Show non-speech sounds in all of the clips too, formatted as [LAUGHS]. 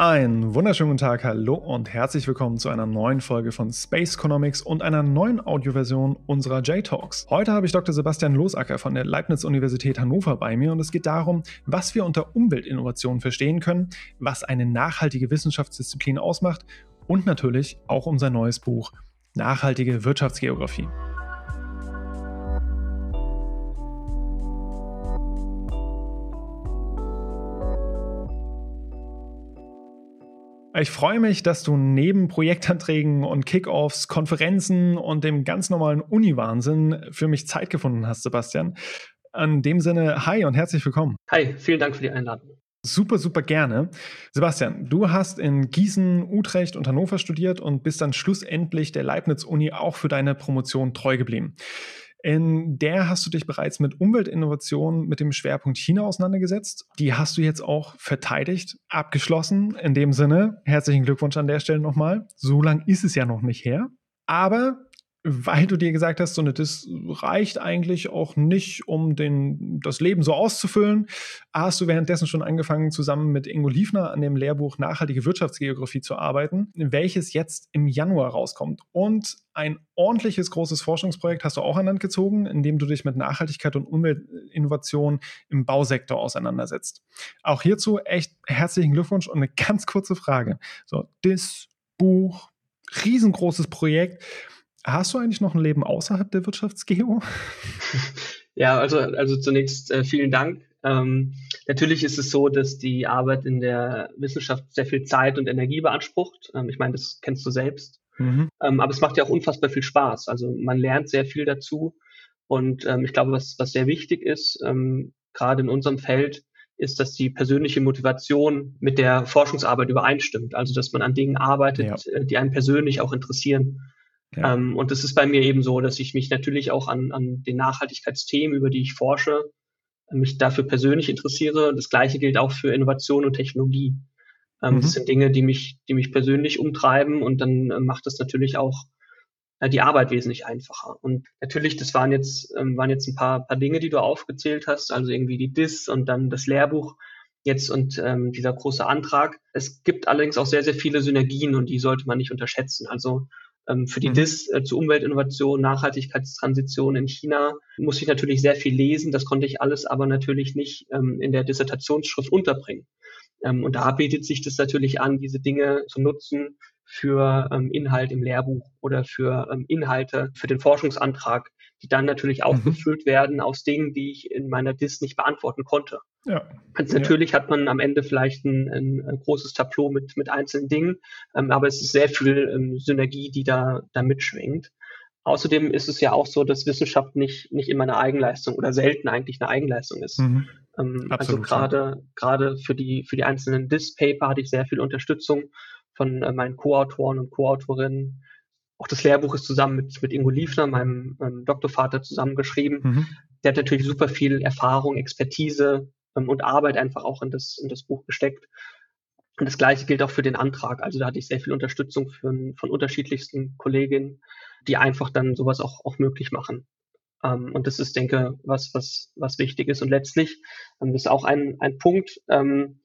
Einen wunderschönen Tag, hallo und herzlich willkommen zu einer neuen Folge von Space Economics und einer neuen Audioversion unserer J-Talks. Heute habe ich Dr. Sebastian Losacker von der Leibniz-Universität Hannover bei mir und es geht darum, was wir unter Umweltinnovation verstehen können, was eine nachhaltige Wissenschaftsdisziplin ausmacht und natürlich auch um sein neues Buch Nachhaltige Wirtschaftsgeografie. Ich freue mich, dass du neben Projektanträgen und Kickoffs, Konferenzen und dem ganz normalen Uni-Wahnsinn für mich Zeit gefunden hast, Sebastian. In dem Sinne, hi und herzlich willkommen. Hi, vielen Dank für die Einladung. Super, super gerne. Sebastian, du hast in Gießen, Utrecht und Hannover studiert und bist dann schlussendlich der Leibniz-Uni auch für deine Promotion treu geblieben. In der hast du dich bereits mit Umweltinnovation mit dem Schwerpunkt China auseinandergesetzt. Die hast du jetzt auch verteidigt, abgeschlossen. In dem Sinne, herzlichen Glückwunsch an der Stelle nochmal. So lang ist es ja noch nicht her. Aber weil du dir gesagt hast, so eine, das reicht eigentlich auch nicht, um den, das Leben so auszufüllen, hast du währenddessen schon angefangen, zusammen mit Ingo Liefner an dem Lehrbuch Nachhaltige Wirtschaftsgeografie zu arbeiten, welches jetzt im Januar rauskommt. Und ein ordentliches großes Forschungsprojekt hast du auch an Land gezogen, in dem du dich mit Nachhaltigkeit und Umweltinnovation im Bausektor auseinandersetzt. Auch hierzu echt herzlichen Glückwunsch und eine ganz kurze Frage. So, das Buch, riesengroßes Projekt Hast du eigentlich noch ein Leben außerhalb der Wirtschaftsgeo? [LAUGHS] Ja, also, also zunächst äh, vielen Dank. Ähm, natürlich ist es so, dass die Arbeit in der Wissenschaft sehr viel Zeit und Energie beansprucht. Ähm, ich meine, das kennst du selbst. Mhm. Ähm, aber es macht ja auch unfassbar viel Spaß. Also man lernt sehr viel dazu. Und ähm, ich glaube, was, was sehr wichtig ist, ähm, gerade in unserem Feld, ist, dass die persönliche Motivation mit der Forschungsarbeit übereinstimmt. Also dass man an Dingen arbeitet, ja. Äh, die einen persönlich auch interessieren. Ja. Ähm, und es ist bei mir eben so, dass ich mich natürlich auch an, an den Nachhaltigkeitsthemen, über die ich forsche, mich dafür persönlich interessiere. Das Gleiche gilt auch für Innovation und Technologie. Ähm, mhm. Das sind Dinge, die mich, die mich persönlich umtreiben und dann äh, macht das natürlich auch äh, die Arbeit wesentlich einfacher. Und natürlich, das waren jetzt, ähm, waren jetzt ein paar, paar Dinge, die du aufgezählt hast, also irgendwie die DIS und dann das Lehrbuch jetzt und ähm, dieser große Antrag. Es gibt allerdings auch sehr, sehr viele Synergien und die sollte man nicht unterschätzen. Also ähm, für die mhm. DIS äh, zu Umweltinnovation, Nachhaltigkeitstransition in China muss ich natürlich sehr viel lesen. Das konnte ich alles aber natürlich nicht ähm, in der Dissertationsschrift unterbringen. Ähm, und da bietet sich das natürlich an, diese Dinge zu nutzen für Inhalt im Lehrbuch oder für Inhalte für den Forschungsantrag, die dann natürlich auch mhm. gefüllt werden aus Dingen, die ich in meiner DIS nicht beantworten konnte. Ja. Also natürlich ja. hat man am Ende vielleicht ein, ein, großes Tableau mit, mit einzelnen Dingen, ähm, aber es ist sehr viel ähm, Synergie, die da, da mitschwingt. Außerdem ist es ja auch so, dass Wissenschaft nicht, nicht immer eine Eigenleistung oder selten eigentlich eine Eigenleistung ist. Mhm. Ähm, also gerade gerade für die für die einzelnen DIS-Paper hatte ich sehr viel Unterstützung von äh, meinen Co-Autoren und Co-Autorinnen. Auch das Lehrbuch ist zusammen mit, mit Ingo Liefner, meinem, meinem Doktorvater, zusammengeschrieben. Mhm. Der hat natürlich super viel Erfahrung, Expertise, ähm, und Arbeit einfach auch in das, in das Buch gesteckt. Und das Gleiche gilt auch für den Antrag. Also da hatte ich sehr viel Unterstützung von, von unterschiedlichsten Kolleginnen, die einfach dann sowas auch, auch möglich machen. Ähm, und das ist, denke was, was, was wichtig ist. Und letztlich, ähm, das ist auch ein, ein Punkt, ähm,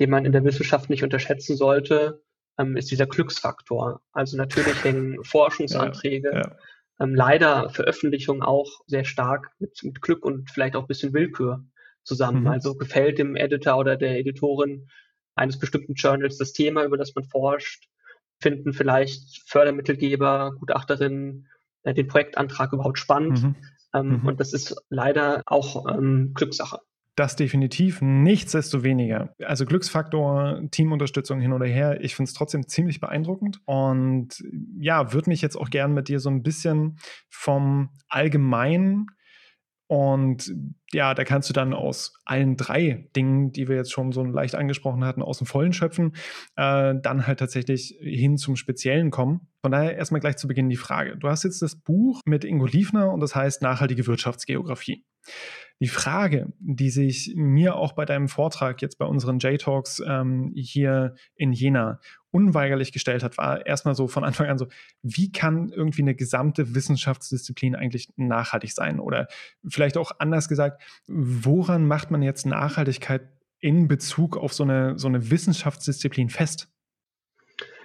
den man in der Wissenschaft nicht unterschätzen sollte, ähm, ist dieser Glücksfaktor. Also natürlich [LAUGHS] hängen Forschungsanträge, ja, ja. Ähm, leider Veröffentlichungen auch sehr stark mit, mit Glück und vielleicht auch ein bisschen Willkür zusammen. Mhm. Also gefällt dem Editor oder der Editorin eines bestimmten Journals das Thema, über das man forscht, finden vielleicht Fördermittelgeber, Gutachterinnen äh, den Projektantrag überhaupt spannend. Mhm. Ähm, mhm. Und das ist leider auch ähm, Glückssache. Das definitiv. Nichtsdestoweniger. Also Glücksfaktor, Teamunterstützung hin oder her. Ich finde es trotzdem ziemlich beeindruckend. Und ja, würde mich jetzt auch gern mit dir so ein bisschen vom allgemeinen und ja, da kannst du dann aus allen drei Dingen, die wir jetzt schon so leicht angesprochen hatten, aus dem Vollen schöpfen, äh, dann halt tatsächlich hin zum Speziellen kommen. Von daher erstmal gleich zu Beginn die Frage. Du hast jetzt das Buch mit Ingo Liefner und das heißt Nachhaltige Wirtschaftsgeografie. Die Frage, die sich mir auch bei deinem Vortrag jetzt bei unseren J-Talks ähm, hier in Jena unweigerlich gestellt hat, war erstmal so von Anfang an so, wie kann irgendwie eine gesamte Wissenschaftsdisziplin eigentlich nachhaltig sein? Oder vielleicht auch anders gesagt, woran macht man jetzt Nachhaltigkeit in Bezug auf so eine, so eine Wissenschaftsdisziplin fest?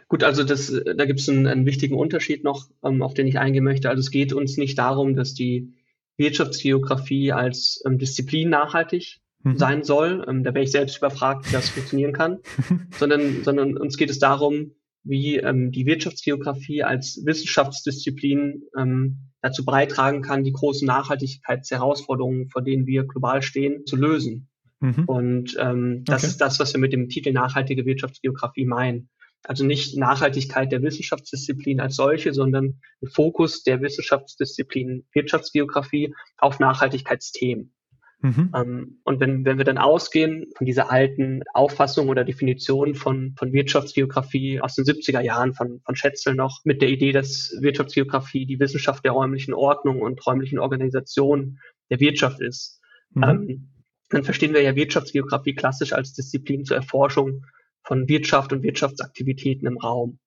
Gut, also das, da gibt es einen, einen, wichtigen Unterschied noch, ähm, auf den ich eingehen möchte. Also es geht uns nicht darum, dass die Wirtschaftsgeografie als ähm, Disziplin nachhaltig mhm. sein soll. Ähm, da wäre ich selbst überfragt, wie das funktionieren kann, [LAUGHS] sondern, sondern uns geht es darum, wie ähm, die Wirtschaftsgeografie als Wissenschaftsdisziplin ähm, dazu beitragen kann, die großen Nachhaltigkeitsherausforderungen, vor denen wir global stehen, zu lösen. Mhm. Und ähm, das okay. ist das, was wir mit dem Titel nachhaltige Wirtschaftsgeografie meinen. Also nicht Nachhaltigkeit der Wissenschaftsdisziplin als solche, sondern ein Fokus der Wissenschaftsdisziplin Wirtschaftsgeografie auf Nachhaltigkeitsthemen. Mhm. Ähm, und wenn, wenn wir dann ausgehen von dieser alten Auffassung oder Definition von, von Wirtschaftsgeografie aus den 70er Jahren von, von Schätzel noch mit der Idee, dass Wirtschaftsgeografie die Wissenschaft der räumlichen Ordnung und räumlichen Organisation der Wirtschaft ist, mhm. ähm, dann verstehen wir ja Wirtschaftsgeografie klassisch als Disziplin zur Erforschung von Wirtschaft und Wirtschaftsaktivitäten im Raum.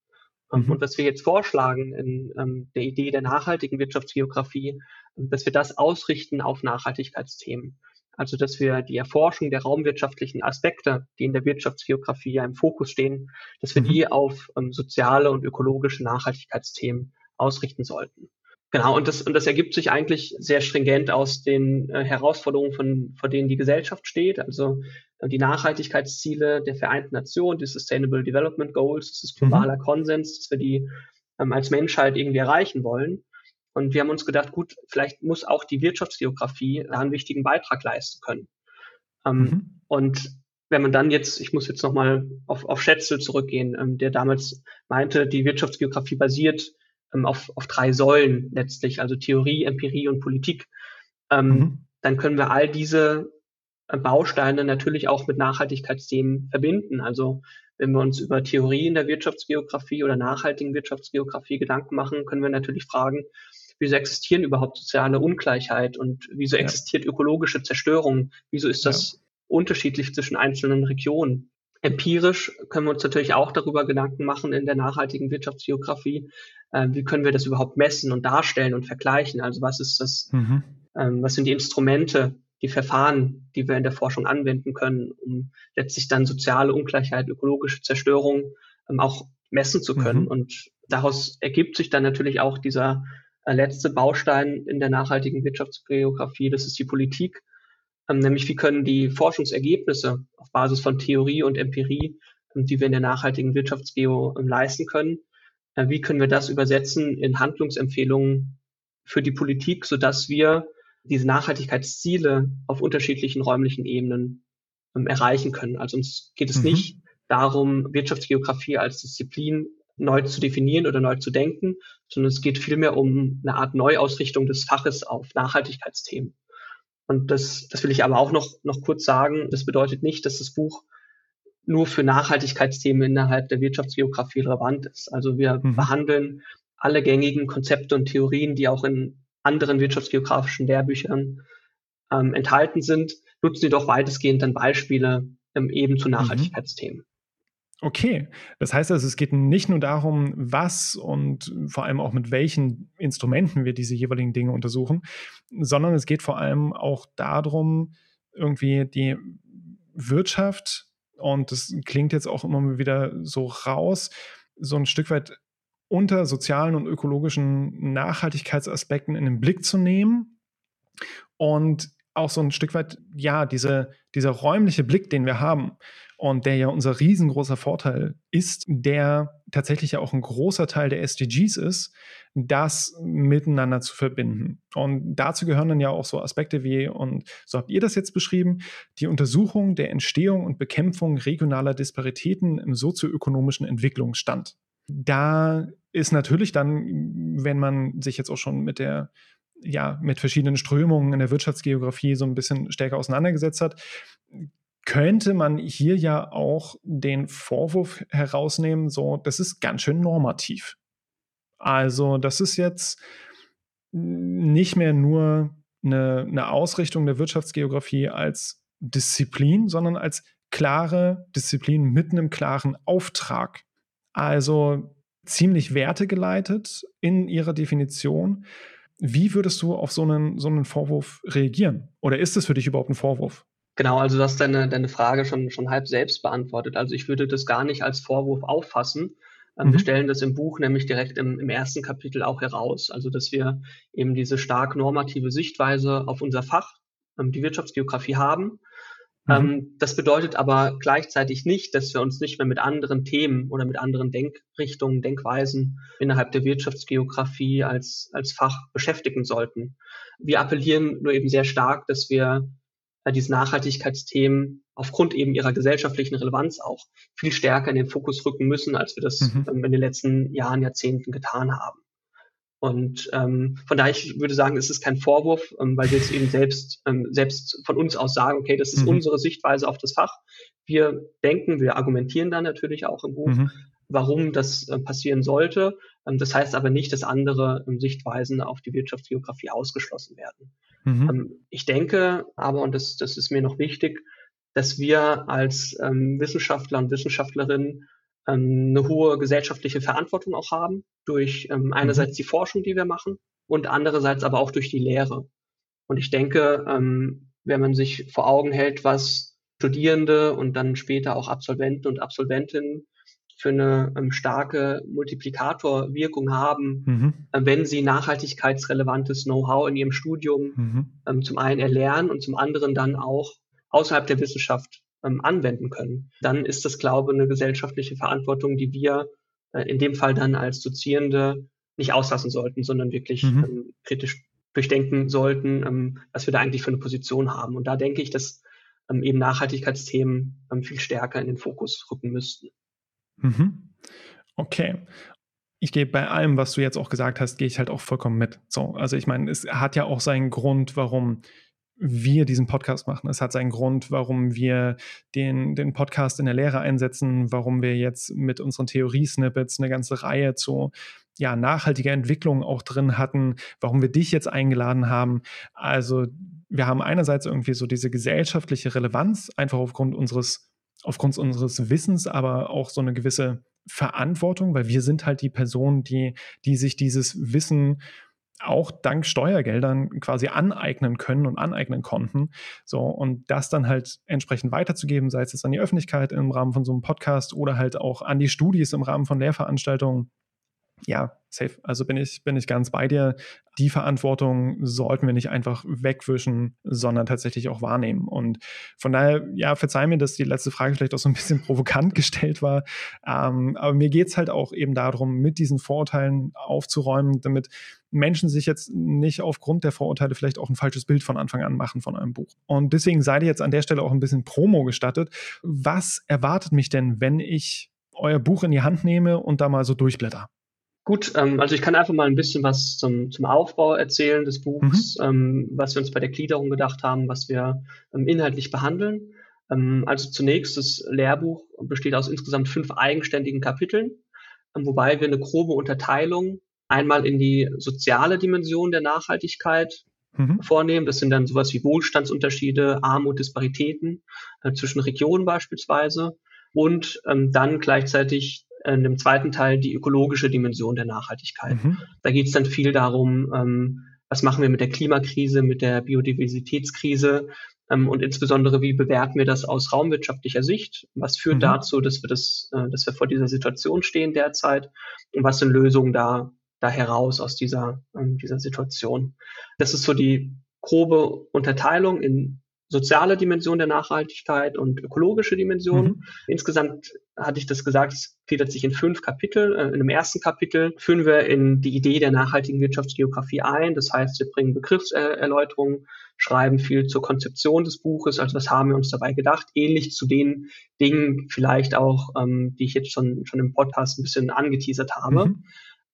Ähm, mhm. Und was wir jetzt vorschlagen in ähm, der Idee der nachhaltigen Wirtschaftsgeografie, ähm, dass wir das ausrichten auf Nachhaltigkeitsthemen. Also dass wir die Erforschung der raumwirtschaftlichen Aspekte, die in der Wirtschaftsgeografie ja im Fokus stehen, dass wir mhm. die auf ähm, soziale und ökologische Nachhaltigkeitsthemen ausrichten sollten. Genau, und das, und das ergibt sich eigentlich sehr stringent aus den äh, Herausforderungen, von, vor denen die Gesellschaft steht. Also äh, die Nachhaltigkeitsziele der Vereinten Nationen, die Sustainable Development Goals, das ist globaler mhm. Konsens, dass wir die ähm, als Menschheit irgendwie erreichen wollen. Und wir haben uns gedacht, gut, vielleicht muss auch die Wirtschaftsgeografie da einen wichtigen Beitrag leisten können. Ähm, mhm. Und wenn man dann jetzt, ich muss jetzt nochmal auf, auf Schätzel zurückgehen, ähm, der damals meinte, die Wirtschaftsgeografie basiert ähm, auf, auf drei Säulen letztlich, also Theorie, Empirie und Politik, ähm, mhm. dann können wir all diese äh, Bausteine natürlich auch mit Nachhaltigkeitsthemen verbinden. Also wenn wir uns über Theorie in der Wirtschaftsgeografie oder nachhaltigen Wirtschaftsgeografie Gedanken machen, können wir natürlich fragen, wieso existieren überhaupt soziale Ungleichheit und wieso ja. existiert ökologische Zerstörung? Wieso ist das ja. unterschiedlich zwischen einzelnen Regionen? Empirisch können wir uns natürlich auch darüber Gedanken machen in der nachhaltigen Wirtschaftsgeografie, äh, wie können wir das überhaupt messen und darstellen und vergleichen? Also was ist das, mhm. ähm, was sind die Instrumente, die Verfahren, die wir in der Forschung anwenden können, um letztlich dann soziale Ungleichheit, ökologische Zerstörung ähm, auch messen zu können. Mhm. Und daraus ergibt sich dann natürlich auch dieser äh, letzte Baustein in der nachhaltigen Wirtschaftsgeografie, das ist die Politik. Ähm, nämlich wie können die Forschungsergebnisse auf Basis von Theorie und Empirie, ähm, die wir in der nachhaltigen Wirtschaftsgeo ähm, leisten können, äh, wie können wir das übersetzen in Handlungsempfehlungen für die Politik, sodass wir diese Nachhaltigkeitsziele auf unterschiedlichen räumlichen Ebenen erreichen können. Also uns geht es mhm. nicht darum, Wirtschaftsgeografie als Disziplin neu zu definieren oder neu zu denken, sondern es geht vielmehr um eine Art Neuausrichtung des Faches auf Nachhaltigkeitsthemen. Und das, das will ich aber auch noch, noch kurz sagen. Das bedeutet nicht, dass das Buch nur für Nachhaltigkeitsthemen innerhalb der Wirtschaftsgeografie relevant ist. Also wir mhm. behandeln alle gängigen Konzepte und Theorien, die auch in anderen wirtschaftsgeografischen Lehrbüchern ähm, enthalten sind, nutzen sie doch weitestgehend dann Beispiele ähm, eben zu mhm. Okay, das heißt also, es geht nicht nur darum, was und vor allem auch mit welchen Instrumenten wir diese jeweiligen Dinge untersuchen, sondern es geht vor allem auch darum, irgendwie die Wirtschaft, und das klingt jetzt auch immer wieder so raus, so ein Stück weit unter sozialen und ökologischen Nachhaltigkeitsaspekten in den Blick zu nehmen und auch so ein Stück weit, ja, diese, dieser räumliche Blick, den wir haben und der ja unser riesengroßer Vorteil ist, der tatsächlich ja auch ein großer Teil der SDGs ist, das miteinander zu verbinden. Und dazu gehören dann ja auch so Aspekte wie, und so habt ihr das jetzt beschrieben, die Untersuchung der Entstehung und Bekämpfung regionaler Disparitäten im sozioökonomischen Entwicklungsstand. Da ist natürlich dann, wenn man sich jetzt auch schon mit der ja, mit verschiedenen Strömungen in der Wirtschaftsgeografie so ein bisschen stärker auseinandergesetzt hat, könnte man hier ja auch den Vorwurf herausnehmen, so, das ist ganz schön normativ. Also, das ist jetzt nicht mehr nur eine, eine Ausrichtung der Wirtschaftsgeografie als Disziplin, sondern als klare Disziplin mit einem klaren Auftrag. Also ziemlich wertegeleitet in ihrer Definition. Wie würdest du auf so einen, so einen Vorwurf reagieren? Oder ist es für dich überhaupt ein Vorwurf? Genau, also du hast deine, deine Frage schon, schon halb selbst beantwortet. Also ich würde das gar nicht als Vorwurf auffassen. Ähm, mhm. Wir stellen das im Buch nämlich direkt im, im ersten Kapitel auch heraus. Also dass wir eben diese stark normative Sichtweise auf unser Fach, ähm, die Wirtschaftsgeografie haben. Mhm. Ähm, das bedeutet aber gleichzeitig nicht, dass wir uns nicht mehr mit anderen Themen oder mit anderen Denkrichtungen, Denkweisen innerhalb der Wirtschaftsgeografie als, als Fach beschäftigen sollten. Wir appellieren nur eben sehr stark, dass wir diese Nachhaltigkeitsthemen aufgrund eben ihrer gesellschaftlichen Relevanz auch viel stärker in den Fokus rücken müssen, als wir das mhm. ähm, in den letzten Jahren, Jahrzehnten getan haben. Und ähm, von daher, ich würde sagen, es ist kein Vorwurf, ähm, weil wir es eben selbst, ähm, selbst von uns aus sagen, okay, das ist mhm. unsere Sichtweise auf das Fach. Wir denken, wir argumentieren dann natürlich auch im Buch, mhm. warum das äh, passieren sollte. Ähm, das heißt aber nicht, dass andere ähm, Sichtweisen auf die Wirtschaftsgeografie ausgeschlossen werden. Mhm. Ähm, ich denke aber, und das, das ist mir noch wichtig, dass wir als ähm, Wissenschaftler und Wissenschaftlerinnen ähm, eine hohe gesellschaftliche Verantwortung auch haben, durch ähm, einerseits mhm. die Forschung, die wir machen, und andererseits aber auch durch die Lehre. Und ich denke, ähm, wenn man sich vor Augen hält, was Studierende und dann später auch Absolventen und Absolventinnen für eine ähm, starke Multiplikatorwirkung haben, mhm. äh, wenn sie nachhaltigkeitsrelevantes Know-how in ihrem Studium mhm. ähm, zum einen erlernen und zum anderen dann auch außerhalb der Wissenschaft ähm, anwenden können. Dann ist das, glaube ich, eine gesellschaftliche Verantwortung, die wir äh, in dem Fall dann als Dozierende nicht auslassen sollten, sondern wirklich mhm. Ähm, kritisch durchdenken sollten, ähm, was wir da eigentlich für eine Position haben. Und da denke ich, dass ähm, eben Nachhaltigkeitsthemen viel stärker in den Fokus rücken müssten. Mhm. Okay. Ich gehe bei allem, was du jetzt auch gesagt hast, gehe ich halt auch vollkommen mit. So, also ich meine, es hat ja auch seinen Grund, warum wir diesen Podcast machen. Es hat seinen Grund, warum wir den, den Podcast in der Lehre einsetzen, warum wir jetzt mit unseren Theorie-Snippets eine ganze Reihe zu ja, nachhaltiger Entwicklung auch drin hatten, warum wir dich jetzt eingeladen haben. Also wir haben einerseits irgendwie so diese gesellschaftliche Relevanz, einfach aufgrund unseres aufgrund unseres Wissens, aber auch so eine gewisse Verantwortung, weil wir sind halt die Personen, die, die sich dieses Wissen auch dank Steuergeldern quasi aneignen können und aneignen konnten. So, und das dann halt entsprechend weiterzugeben, sei es an die Öffentlichkeit im Rahmen von so einem Podcast oder halt auch an die Studis im Rahmen von Lehrveranstaltungen. Ja, safe. Also bin ich, bin ich ganz bei dir. Die Verantwortung sollten wir nicht einfach wegwischen, sondern tatsächlich auch wahrnehmen. Und von daher, ja, verzeih mir, dass die letzte Frage vielleicht auch so ein bisschen [LAUGHS] provokant gestellt war. Ähm, aber mir geht es halt auch eben darum, mit diesen Vorurteilen aufzuräumen, damit Menschen sich jetzt nicht aufgrund der Vorurteile vielleicht auch ein falsches Bild von Anfang an machen von einem Buch. Und deswegen seid ihr jetzt an der Stelle auch ein bisschen Promo gestattet. Was erwartet mich denn, wenn ich euer Buch in die Hand nehme und da mal so durchblätter? Gut, ähm, also ich kann einfach mal ein bisschen was zum, zum Aufbau erzählen des Buchs, mhm. ähm, was wir uns bei der Gliederung gedacht haben, was wir ähm, inhaltlich behandeln. Ähm, also zunächst, das Lehrbuch besteht aus insgesamt fünf eigenständigen Kapiteln, ähm, wobei wir eine grobe Unterteilung einmal in die soziale Dimension der Nachhaltigkeit mhm. vornehmen. Das sind dann sowas wie Wohlstandsunterschiede, Armut, Disparitäten äh, zwischen Regionen beispielsweise und ähm, dann gleichzeitig in dem zweiten Teil die ökologische Dimension der Nachhaltigkeit. Mhm. Da geht es dann viel darum, ähm, was machen wir mit der Klimakrise, mit der Biodiversitätskrise ähm, und insbesondere, wie bewerten wir das aus raumwirtschaftlicher Sicht? Was führt mhm. dazu, dass wir das, äh, dass wir vor dieser Situation stehen derzeit? Und was sind Lösungen da, da heraus aus dieser, ähm, dieser Situation? Das ist so die grobe Unterteilung in soziale Dimension der Nachhaltigkeit und ökologische Dimension. Mhm. Insgesamt hatte ich das gesagt, es gliedert sich in fünf Kapitel. Äh, in dem ersten Kapitel führen wir in die Idee der nachhaltigen Wirtschaftsgeografie ein. Das heißt, wir bringen Begriffserläuterungen, schreiben viel zur Konzeption des Buches, also was haben wir uns dabei gedacht, ähnlich zu den Dingen vielleicht auch, ähm, die ich jetzt schon, schon im Podcast ein bisschen angeteasert habe. Mhm.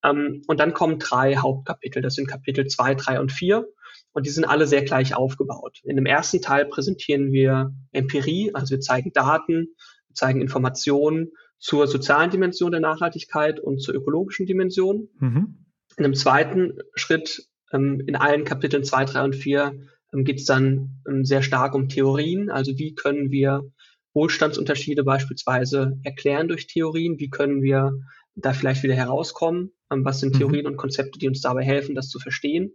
Ähm, und dann kommen drei Hauptkapitel. Das sind Kapitel zwei, drei und vier. Und die sind alle sehr gleich aufgebaut. In dem ersten Teil präsentieren wir Empirie, also wir zeigen Daten, wir zeigen Informationen zur sozialen Dimension der Nachhaltigkeit und zur ökologischen Dimension. Mhm. In dem zweiten Schritt, ähm, in allen Kapiteln 2, 3 und 4, ähm, geht es dann ähm, sehr stark um Theorien. Also wie können wir Wohlstandsunterschiede beispielsweise erklären durch Theorien? Wie können wir da vielleicht wieder herauskommen? Ähm, was sind mhm. Theorien und Konzepte, die uns dabei helfen, das zu verstehen?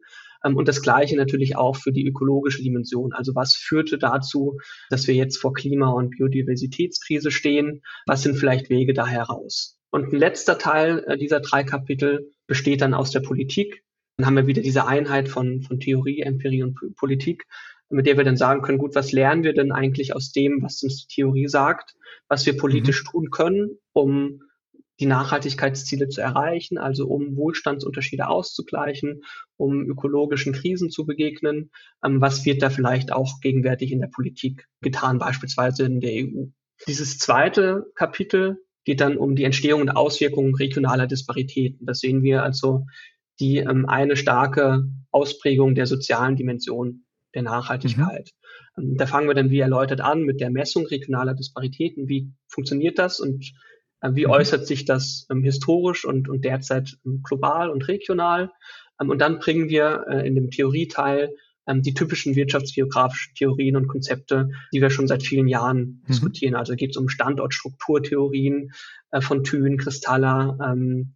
Ähm, und das Gleiche natürlich auch für die ökologische Dimension. Also was führte dazu, dass wir jetzt vor Klima- und Biodiversitätskrise stehen? Was sind vielleicht Wege da heraus? Und ein letzter Teil äh, dieser drei Kapitel besteht dann aus der Politik. Dann haben wir wieder diese Einheit von, von Theorie, Empirie und Politik, mit der wir dann sagen können, gut, was lernen wir denn eigentlich aus dem, was uns die Theorie sagt, was wir politisch mhm. tun können, um die Nachhaltigkeitsziele zu erreichen, also um Wohlstandsunterschiede auszugleichen, um ökologischen Krisen zu begegnen. Ähm, was wird da vielleicht auch gegenwärtig in der Politik getan, beispielsweise in der EU? Dieses zweite Kapitel geht dann um die Entstehung und Auswirkungen regionaler Disparitäten. Das sehen wir also die ähm, eine starke Ausprägung der sozialen Dimension der Nachhaltigkeit. Mhm. Ähm, da fangen wir dann wie erläutert an mit der Messung regionaler Disparitäten. Wie funktioniert das und wie mhm. äußert sich das ähm, historisch und, und derzeit ähm, global und regional? Ähm, und dann bringen wir äh, in dem Theorieteil ähm, die typischen wirtschaftsgeografischen Theorien und Konzepte, die wir schon seit vielen Jahren mhm. diskutieren. Also geht es um Standortstrukturtheorien äh, von Thün, Kristalla, ähm,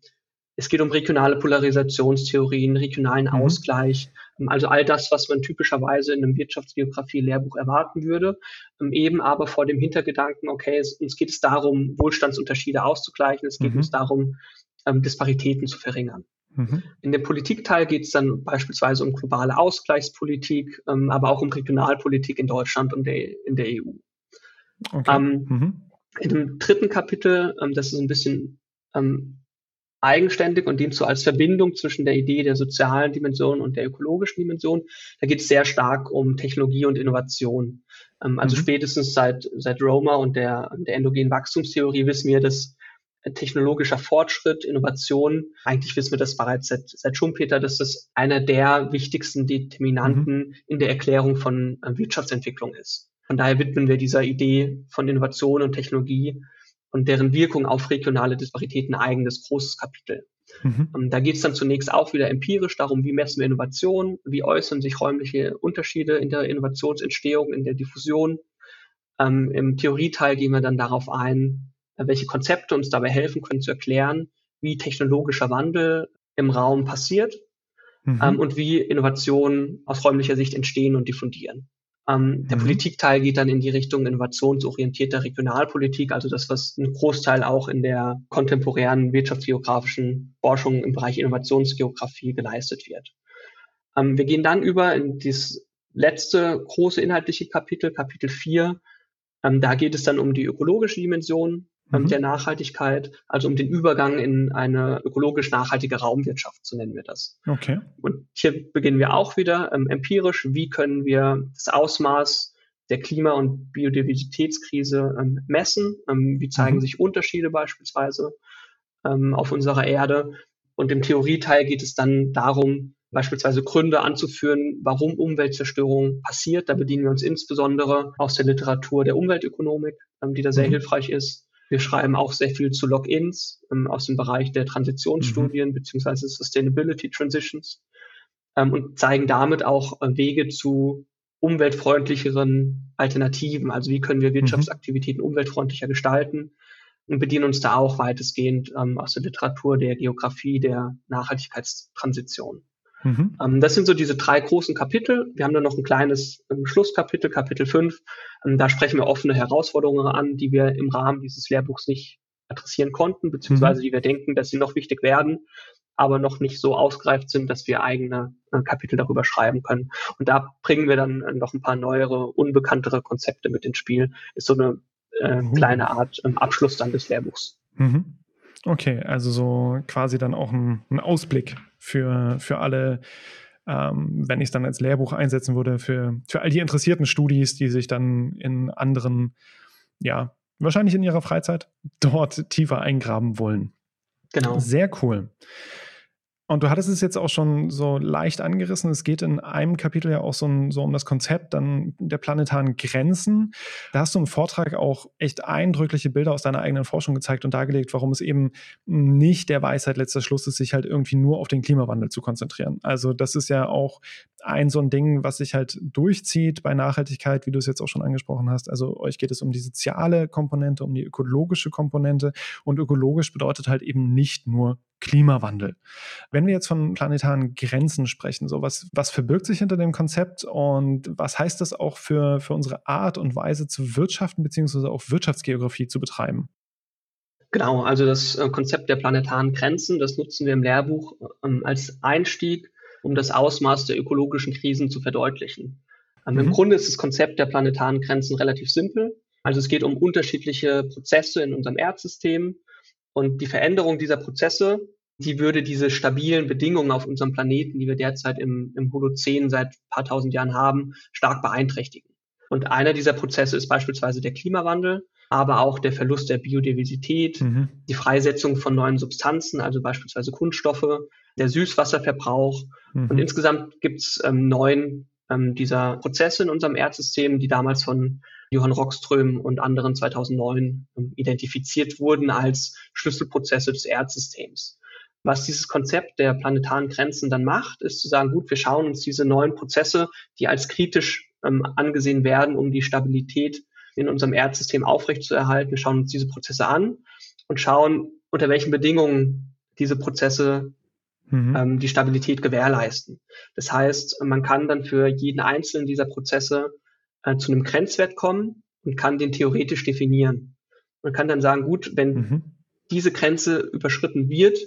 es geht um regionale Polarisationstheorien, regionalen mhm. Ausgleich, ähm, also all das, was man typischerweise in einem Wirtschaftsgeografie-Lehrbuch erwarten würde, ähm, eben aber vor dem Hintergedanken, okay, es, uns geht es darum, Wohlstandsunterschiede auszugleichen, es geht mhm. uns darum, ähm, Disparitäten zu verringern. Mhm. In dem Politikteil geht es dann beispielsweise um globale Ausgleichspolitik, ähm, aber auch um Regionalpolitik in Deutschland und der, in der EU. Okay. Ähm, mhm. In dem dritten Kapitel, ähm, das ist ein bisschen eigenständig und dient so als Verbindung zwischen der Idee der sozialen Dimension und der ökologischen Dimension. Da geht es sehr stark um Technologie und Innovation. Ähm, also mhm. spätestens seit, seit Roma und der, der endogenen Wachstumstheorie wissen wir, dass technologischer Fortschritt, Innovation, eigentlich wissen wir das bereits seit, seit Schumpeter, dass das einer der wichtigsten Determinanten mhm. in der Erklärung von äh, Wirtschaftsentwicklung ist. Von daher widmen wir dieser Idee von Innovation und Technologie und deren Wirkung auf regionale Disparitäten ein eigenes großes Kapitel. Mhm. Ähm, da geht es dann zunächst auch wieder empirisch darum, wie messen wir Innovation, wie äußern sich räumliche Unterschiede in der Innovationsentstehung, in der Diffusion. Ähm, Im Theorieteil gehen wir dann darauf ein, äh, welche Konzepte uns dabei helfen können zu erklären, wie technologischer Wandel im Raum passiert mhm. ähm, und wie Innovationen aus räumlicher Sicht entstehen und diffundieren. Ähm, der mhm. Politikteil geht dann in die Richtung innovationsorientierter Regionalpolitik, also das, was ein Großteil auch in der kontemporären wirtschaftsgeografischen Forschung im Bereich Innovationsgeografie geleistet wird. Ähm, wir gehen dann über in das letzte große inhaltliche Kapitel, Kapitel 4. Ähm, da geht es dann um die ökologische Dimension mhm. der Nachhaltigkeit, also um den Übergang in eine ökologisch nachhaltige Raumwirtschaft, so nennen wir das. Okay. Und hier beginnen wir auch wieder ähm, empirisch. Wie können wir das Ausmaß der Klima- und Biodiversitätskrise ähm, messen? Ähm, wie zeigen mhm. sich Unterschiede beispielsweise ähm, auf unserer Erde? Und im Theorieteil geht es dann darum, beispielsweise Gründe anzuführen, warum Umweltzerstörung passiert. Da bedienen wir uns insbesondere aus der Literatur der Umweltökonomik, ähm, die da sehr mhm. hilfreich ist. Wir schreiben auch sehr viel zu Logins ähm, aus dem Bereich der Transitionsstudien mhm. beziehungsweise Sustainability Transitions ähm, und zeigen damit auch äh, Wege zu umweltfreundlicheren Alternativen. Also wie können wir mhm. Wirtschaftsaktivitäten mhm. umweltfreundlicher gestalten und bedienen uns da auch weitestgehend ähm, aus der Literatur der Geografie der Nachhaltigkeitstransition. Mhm. Ähm, das sind so diese drei großen Kapitel. Wir haben dann noch ein kleines ähm, Schlusskapitel, Kapitel 5. Ähm, da sprechen wir offene Herausforderungen an, die wir im Rahmen dieses Lehrbuchs nicht adressieren konnten, beziehungsweise mhm. die wir denken, dass sie noch wichtig werden, aber noch nicht so ausgereift sind, dass wir eigene äh, Kapitel darüber schreiben können. Und da bringen wir dann äh, noch ein paar neuere, unbekanntere Konzepte mit ins Spiel. Ist so eine äh, mhm. kleine Art ähm, Abschluss dann des Lehrbuchs. Mhm. Okay, also so quasi dann auch ein, ein Ausblick für, für alle, ähm, wenn ich es dann als Lehrbuch einsetzen würde, für, für all die interessierten Studis, die sich dann in anderen, ja, wahrscheinlich in ihrer Freizeit dort tiefer eingraben wollen. Genau. Sehr cool. Und du hattest es jetzt auch schon so leicht angerissen. Es geht in einem Kapitel ja auch so, ein, so, um das Konzept dann der planetaren Grenzen. Da hast du im Vortrag auch echt eindrückliche Bilder aus deiner eigenen Forschung gezeigt und dargelegt, warum es eben nicht der Weisheit letzter Schluss ist, sich halt irgendwie nur auf den Klimawandel zu konzentrieren. Also das ist ja auch ein so ein Ding, was sich halt durchzieht bei Nachhaltigkeit, wie du es jetzt auch schon angesprochen hast. Also euch geht es um die soziale Komponente, um die ökologische Komponente und ökologisch bedeutet halt eben nicht nur Klimawandel. Wenn wir jetzt von planetaren Grenzen sprechen, so was, was verbirgt sich hinter dem Konzept und was heißt das auch für, für unsere Art und Weise zu wirtschaften beziehungsweise auch Wirtschaftsgeografie zu betreiben? Genau, also das äh, Konzept der planetaren Grenzen, das nutzen wir im Lehrbuch ähm, als Einstieg, um das Ausmaß der ökologischen Krisen zu verdeutlichen. Ähm, mhm. Im Grunde ist das Konzept der planetaren Grenzen relativ simpel. Also es geht um unterschiedliche Prozesse in unserem Erdsystem und die Veränderung dieser Prozesse, die würde diese stabilen Bedingungen auf unserem Planeten, die wir derzeit im, im Holozän seit ein paar tausend Jahren haben, stark beeinträchtigen. Und einer dieser Prozesse ist beispielsweise der Klimawandel aber auch der Verlust der Biodiversität, mhm. die Freisetzung von neuen Substanzen, also beispielsweise Kunststoffe, der Süßwasserverbrauch. Mhm. Und insgesamt gibt es ähm, neun ähm, dieser Prozesse in unserem Erdsystem, die damals von Johann Rockström und anderen 2009 ähm, identifiziert wurden als Schlüsselprozesse des Erdsystems. Was dieses Konzept der planetaren Grenzen dann macht, ist zu sagen, gut, wir schauen uns diese neuen Prozesse, die als kritisch ähm, angesehen werden, um die Stabilität in unserem Erdsystem aufrechtzuerhalten. Schauen uns diese Prozesse an und schauen, unter welchen Bedingungen diese Prozesse mhm. ähm, die Stabilität gewährleisten. Das heißt, man kann dann für jeden einzelnen dieser Prozesse äh, zu einem Grenzwert kommen und kann den theoretisch definieren. Man kann dann sagen, gut, wenn mhm. diese Grenze überschritten wird,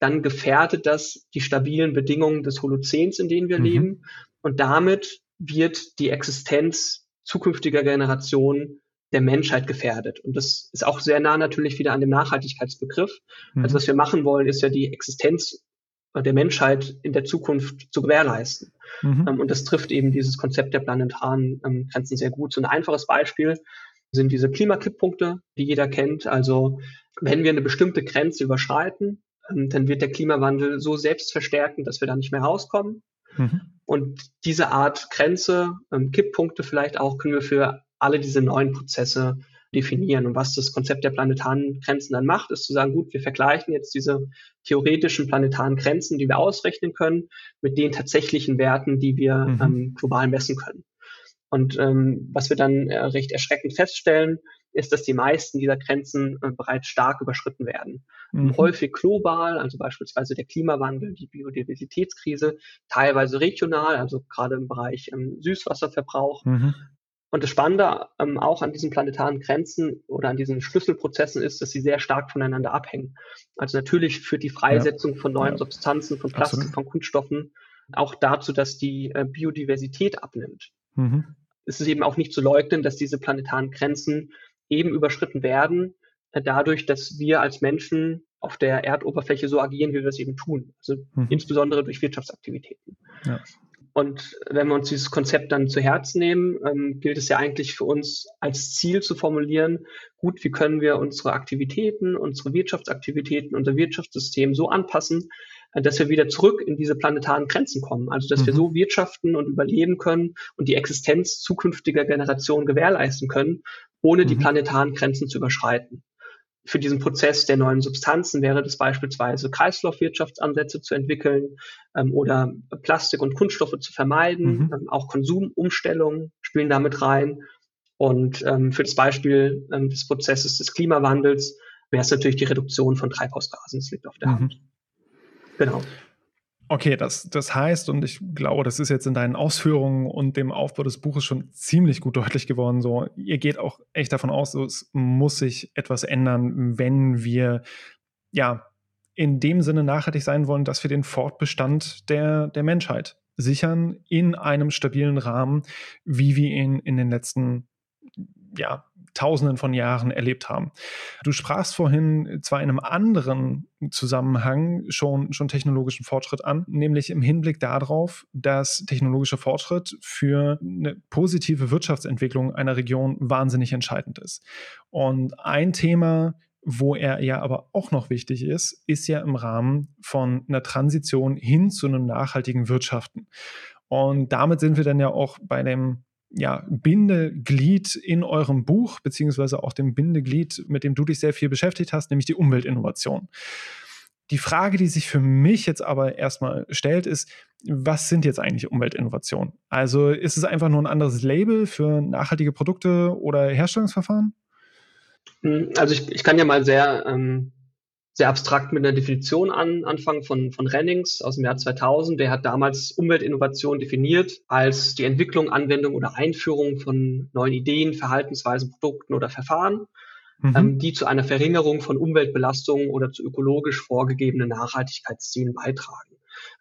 dann gefährdet das die stabilen Bedingungen des Holozäns, in denen wir mhm. leben. Und damit wird die Existenz zukünftiger Generationen der Menschheit gefährdet. Und das ist auch sehr nah natürlich wieder an dem Nachhaltigkeitsbegriff. Mhm. Also was wir machen wollen, ist ja die Existenz der Menschheit in der Zukunft zu gewährleisten. Mhm. Ähm, und das trifft eben dieses Konzept der planetaren ähm, Grenzen sehr gut. So ein einfaches Beispiel sind diese Klimakipppunkte, die jeder kennt. Also wenn wir eine bestimmte Grenze überschreiten, dann wird der Klimawandel so selbstverstärkend, dass wir da nicht mehr rauskommen. Mhm. Und diese Art Grenze, ähm, Kipppunkte vielleicht auch, können wir für alle diese neuen Prozesse definieren. Und was das Konzept der planetaren Grenzen dann macht, ist zu sagen, gut, wir vergleichen jetzt diese theoretischen planetaren Grenzen, die wir ausrechnen können, mit den tatsächlichen Werten, die wir mhm. ähm, global messen können. Und ähm, was wir dann äh, recht erschreckend feststellen, ist, dass die meisten dieser Grenzen äh, bereits stark überschritten werden. Mhm. Häufig global, also beispielsweise der Klimawandel, die Biodiversitätskrise, teilweise regional, also gerade im Bereich ähm, Süßwasserverbrauch. Mhm. Und das Spannende ähm, auch an diesen planetaren Grenzen oder an diesen Schlüsselprozessen ist, dass sie sehr stark voneinander abhängen. Also natürlich führt die Freisetzung ja. von neuen ja. Substanzen, von Plastik, Absolut. von Kunststoffen auch dazu, dass die äh, Biodiversität abnimmt. Mhm. Es ist eben auch nicht zu leugnen, dass diese planetaren Grenzen eben überschritten werden, äh, dadurch, dass wir als Menschen auf der Erdoberfläche so agieren, wie wir es eben tun. Also mhm. insbesondere durch Wirtschaftsaktivitäten. Ja. Und wenn wir uns dieses Konzept dann zu Herzen nehmen, ähm, gilt es ja eigentlich für uns als Ziel zu formulieren, gut, wie können wir unsere Aktivitäten, unsere Wirtschaftsaktivitäten, unser Wirtschaftssystem so anpassen, äh, dass wir wieder zurück in diese planetaren Grenzen kommen. Also dass mhm. wir so wirtschaften und überleben können und die Existenz zukünftiger Generationen gewährleisten können, ohne mhm. die planetaren Grenzen zu überschreiten. Für diesen Prozess der neuen Substanzen wäre das beispielsweise Kreislaufwirtschaftsansätze zu entwickeln ähm, oder Plastik und Kunststoffe zu vermeiden. Mhm. Ähm, auch Konsumumstellungen spielen damit rein. Und ähm, für das Beispiel ähm, des Prozesses des Klimawandels wäre es natürlich die Reduktion von Treibhausgasen. Das liegt auf der mhm. Hand. Genau. Okay, das, das heißt, und ich glaube, das ist jetzt in deinen Ausführungen und dem Aufbau des Buches schon ziemlich gut [LAUGHS] deutlich geworden, so, ihr geht auch echt davon aus, so, es muss sich etwas ändern, wenn wir, ja, in dem Sinne nachhaltig sein wollen, dass wir den Fortbestand der, der Menschheit sichern in einem stabilen Rahmen, wie wir ihn in den letzten ja, Tausenden von Jahren erlebt haben. Du sprachst vorhin zwar in einem anderen Zusammenhang schon, schon technologischen Fortschritt an, nämlich im Hinblick darauf, dass technologischer Fortschritt für eine positive Wirtschaftsentwicklung einer Region wahnsinnig entscheidend ist. Und ein Thema, wo er ja aber auch noch wichtig ist, ist ja im Rahmen von einer Transition hin zu einem nachhaltigen Wirtschaften. Und damit sind wir dann ja auch bei dem ja, Bindeglied in eurem Buch, beziehungsweise auch dem Bindeglied, mit dem du dich sehr viel beschäftigt hast, nämlich die Umweltinnovation. Die Frage, die sich für mich jetzt aber erstmal stellt, ist, was sind jetzt eigentlich Umweltinnovationen? Also ist es einfach nur ein anderes Label für nachhaltige Produkte oder Herstellungsverfahren? Hm, also ich, ich kann ja mal sehr, ähm, sehr abstrakt mit einer Definition an, anfangen von, von Rennings aus dem Jahr 2000. Der hat damals Umweltinnovation definiert als die Entwicklung, Anwendung oder Einführung von neuen Ideen, Verhaltensweisen, Produkten oder Verfahren, mhm. ähm, die zu einer Verringerung von Umweltbelastungen oder zu ökologisch vorgegebenen Nachhaltigkeitszielen beitragen.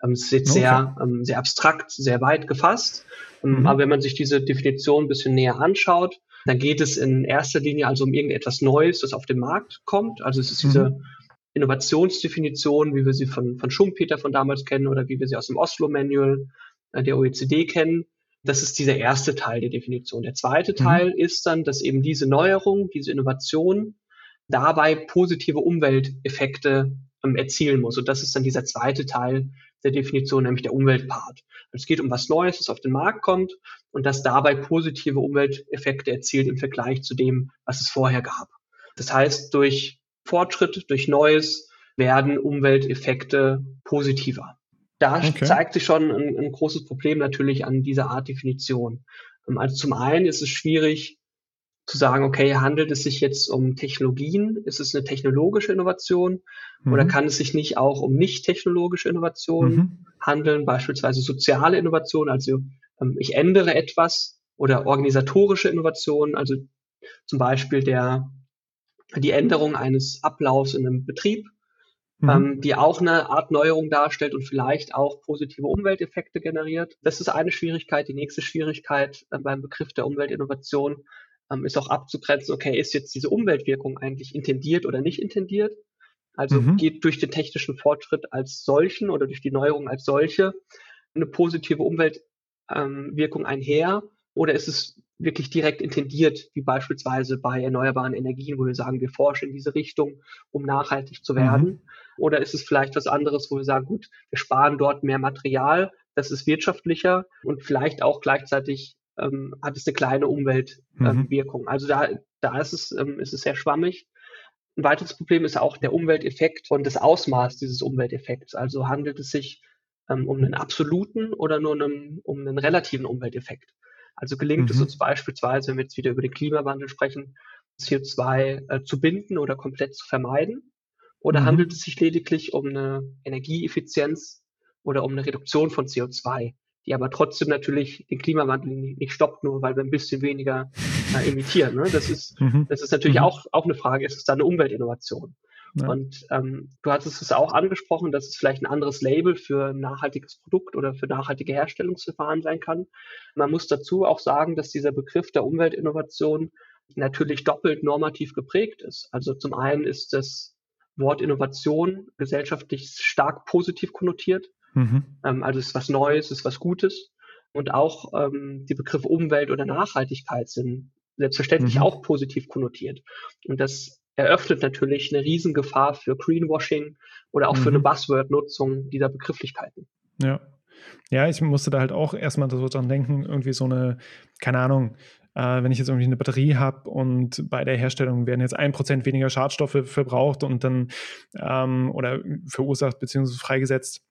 Ähm, es ist jetzt okay. sehr, ähm, sehr abstrakt, sehr weit gefasst. Ähm, mhm. Aber wenn man sich diese Definition ein bisschen näher anschaut, dann geht es in erster Linie also um irgendetwas Neues, das auf den Markt kommt. Also es ist diese Innovationsdefinition, wie wir sie von, von Schumpeter von damals kennen oder wie wir sie aus dem Oslo-Manual äh, der OECD kennen. Das ist dieser erste Teil der Definition. Der zweite mhm. Teil ist dann, dass eben diese Neuerung, diese Innovation dabei positive Umwelteffekte ähm, erzielen muss. Und das ist dann dieser zweite Teil der Definition, nämlich der Umweltpart. Es geht um was Neues, das auf den Markt kommt und das dabei positive Umwelteffekte erzielt im Vergleich zu dem, was es vorher gab. Das heißt, durch Fortschritt, durch Neues werden Umwelteffekte positiver. Da okay. zeigt sich schon ein, ein, großes Problem natürlich an dieser Art Definition. Ähm, also zum einen ist es schwierig, zu sagen, okay, handelt es sich jetzt um Technologien? Ist es eine technologische Innovation? Mhm. Oder kann es sich nicht auch um nicht technologische Innovationen mhm. handeln, beispielsweise soziale Innovationen? Also ähm, ich ändere etwas oder organisatorische Innovationen, also zum Beispiel der, die Änderung eines Ablaufs in einem Betrieb, mhm. ähm, die auch eine Art Neuerung darstellt und vielleicht auch positive Umwelteffekte generiert. Das ist eine Schwierigkeit. Die nächste Schwierigkeit äh, beim Begriff der Umweltinnovation ähm, ist auch abzugrenzen, okay, ist jetzt diese Umweltwirkung eigentlich intendiert oder nicht intendiert? Also mhm. geht durch den technischen Fortschritt als solchen oder durch die Neuerung als solche eine positive Umweltwirkung ähm, einher? Oder ist es wirklich direkt intendiert, wie beispielsweise bei erneuerbaren Energien, wo wir sagen, wir forschen in diese Richtung, um nachhaltig zu werden? Mhm. Oder ist es vielleicht was anderes, wo wir sagen, gut, wir sparen dort mehr Material, das ist wirtschaftlicher und vielleicht auch gleichzeitig ähm, hat es eine kleine Umweltwirkung. Ähm, mhm. Also da, da ist es, ähm, ist es sehr schwammig. Ein weiteres Problem ist auch der Umwelteffekt und das Ausmaß dieses Umwelteffekts. Also handelt es sich ähm, um einen absoluten oder nur einem, um einen relativen Umwelteffekt. Also gelingt mhm. es uns beispielsweise, wenn wir jetzt wieder über den Klimawandel sprechen, CO2 äh, zu binden oder komplett zu vermeiden? Oder mhm. handelt es sich lediglich um eine Energieeffizienz oder um eine Reduktion von CO2? die aber trotzdem natürlich den Klimawandel nicht stoppt, nur weil wir ein bisschen weniger äh, emittieren. Ne? Das ist, mhm. das ist natürlich mhm. auch, auch eine Frage, ist es da eine Umweltinnovation? Ja. Und ähm, du hattest es auch angesprochen, dass es vielleicht ein anderes Label für ein nachhaltiges Produkt oder für nachhaltige Herstellungsverfahren sein kann. Man muss dazu auch sagen, dass dieser Begriff der Umweltinnovation natürlich doppelt normativ geprägt ist. Also zum einen ist das Wort Innovation gesellschaftlich stark positiv konnotiert. Mhm. Ähm, also es ist was Neues, es ist was Gutes. Und auch ähm, die Begriffe Umwelt oder Nachhaltigkeit sind selbstverständlich mhm. auch positiv konnotiert. Und das eröffnet natürlich eine Riesengefahr für Greenwashing oder auch mhm. für eine mhm. Buzzword-Nutzung dieser Begrifflichkeiten. Ja. Ja, ich musste da halt auch erstmal so dran denken, irgendwie so eine, keine Ahnung, äh, wenn ich jetzt irgendwie eine Batterie habe und bei der Herstellung werden jetzt ein Prozent weniger Schadstoffe verbraucht und dann ähm, oder verursacht bzw. freigesetzt,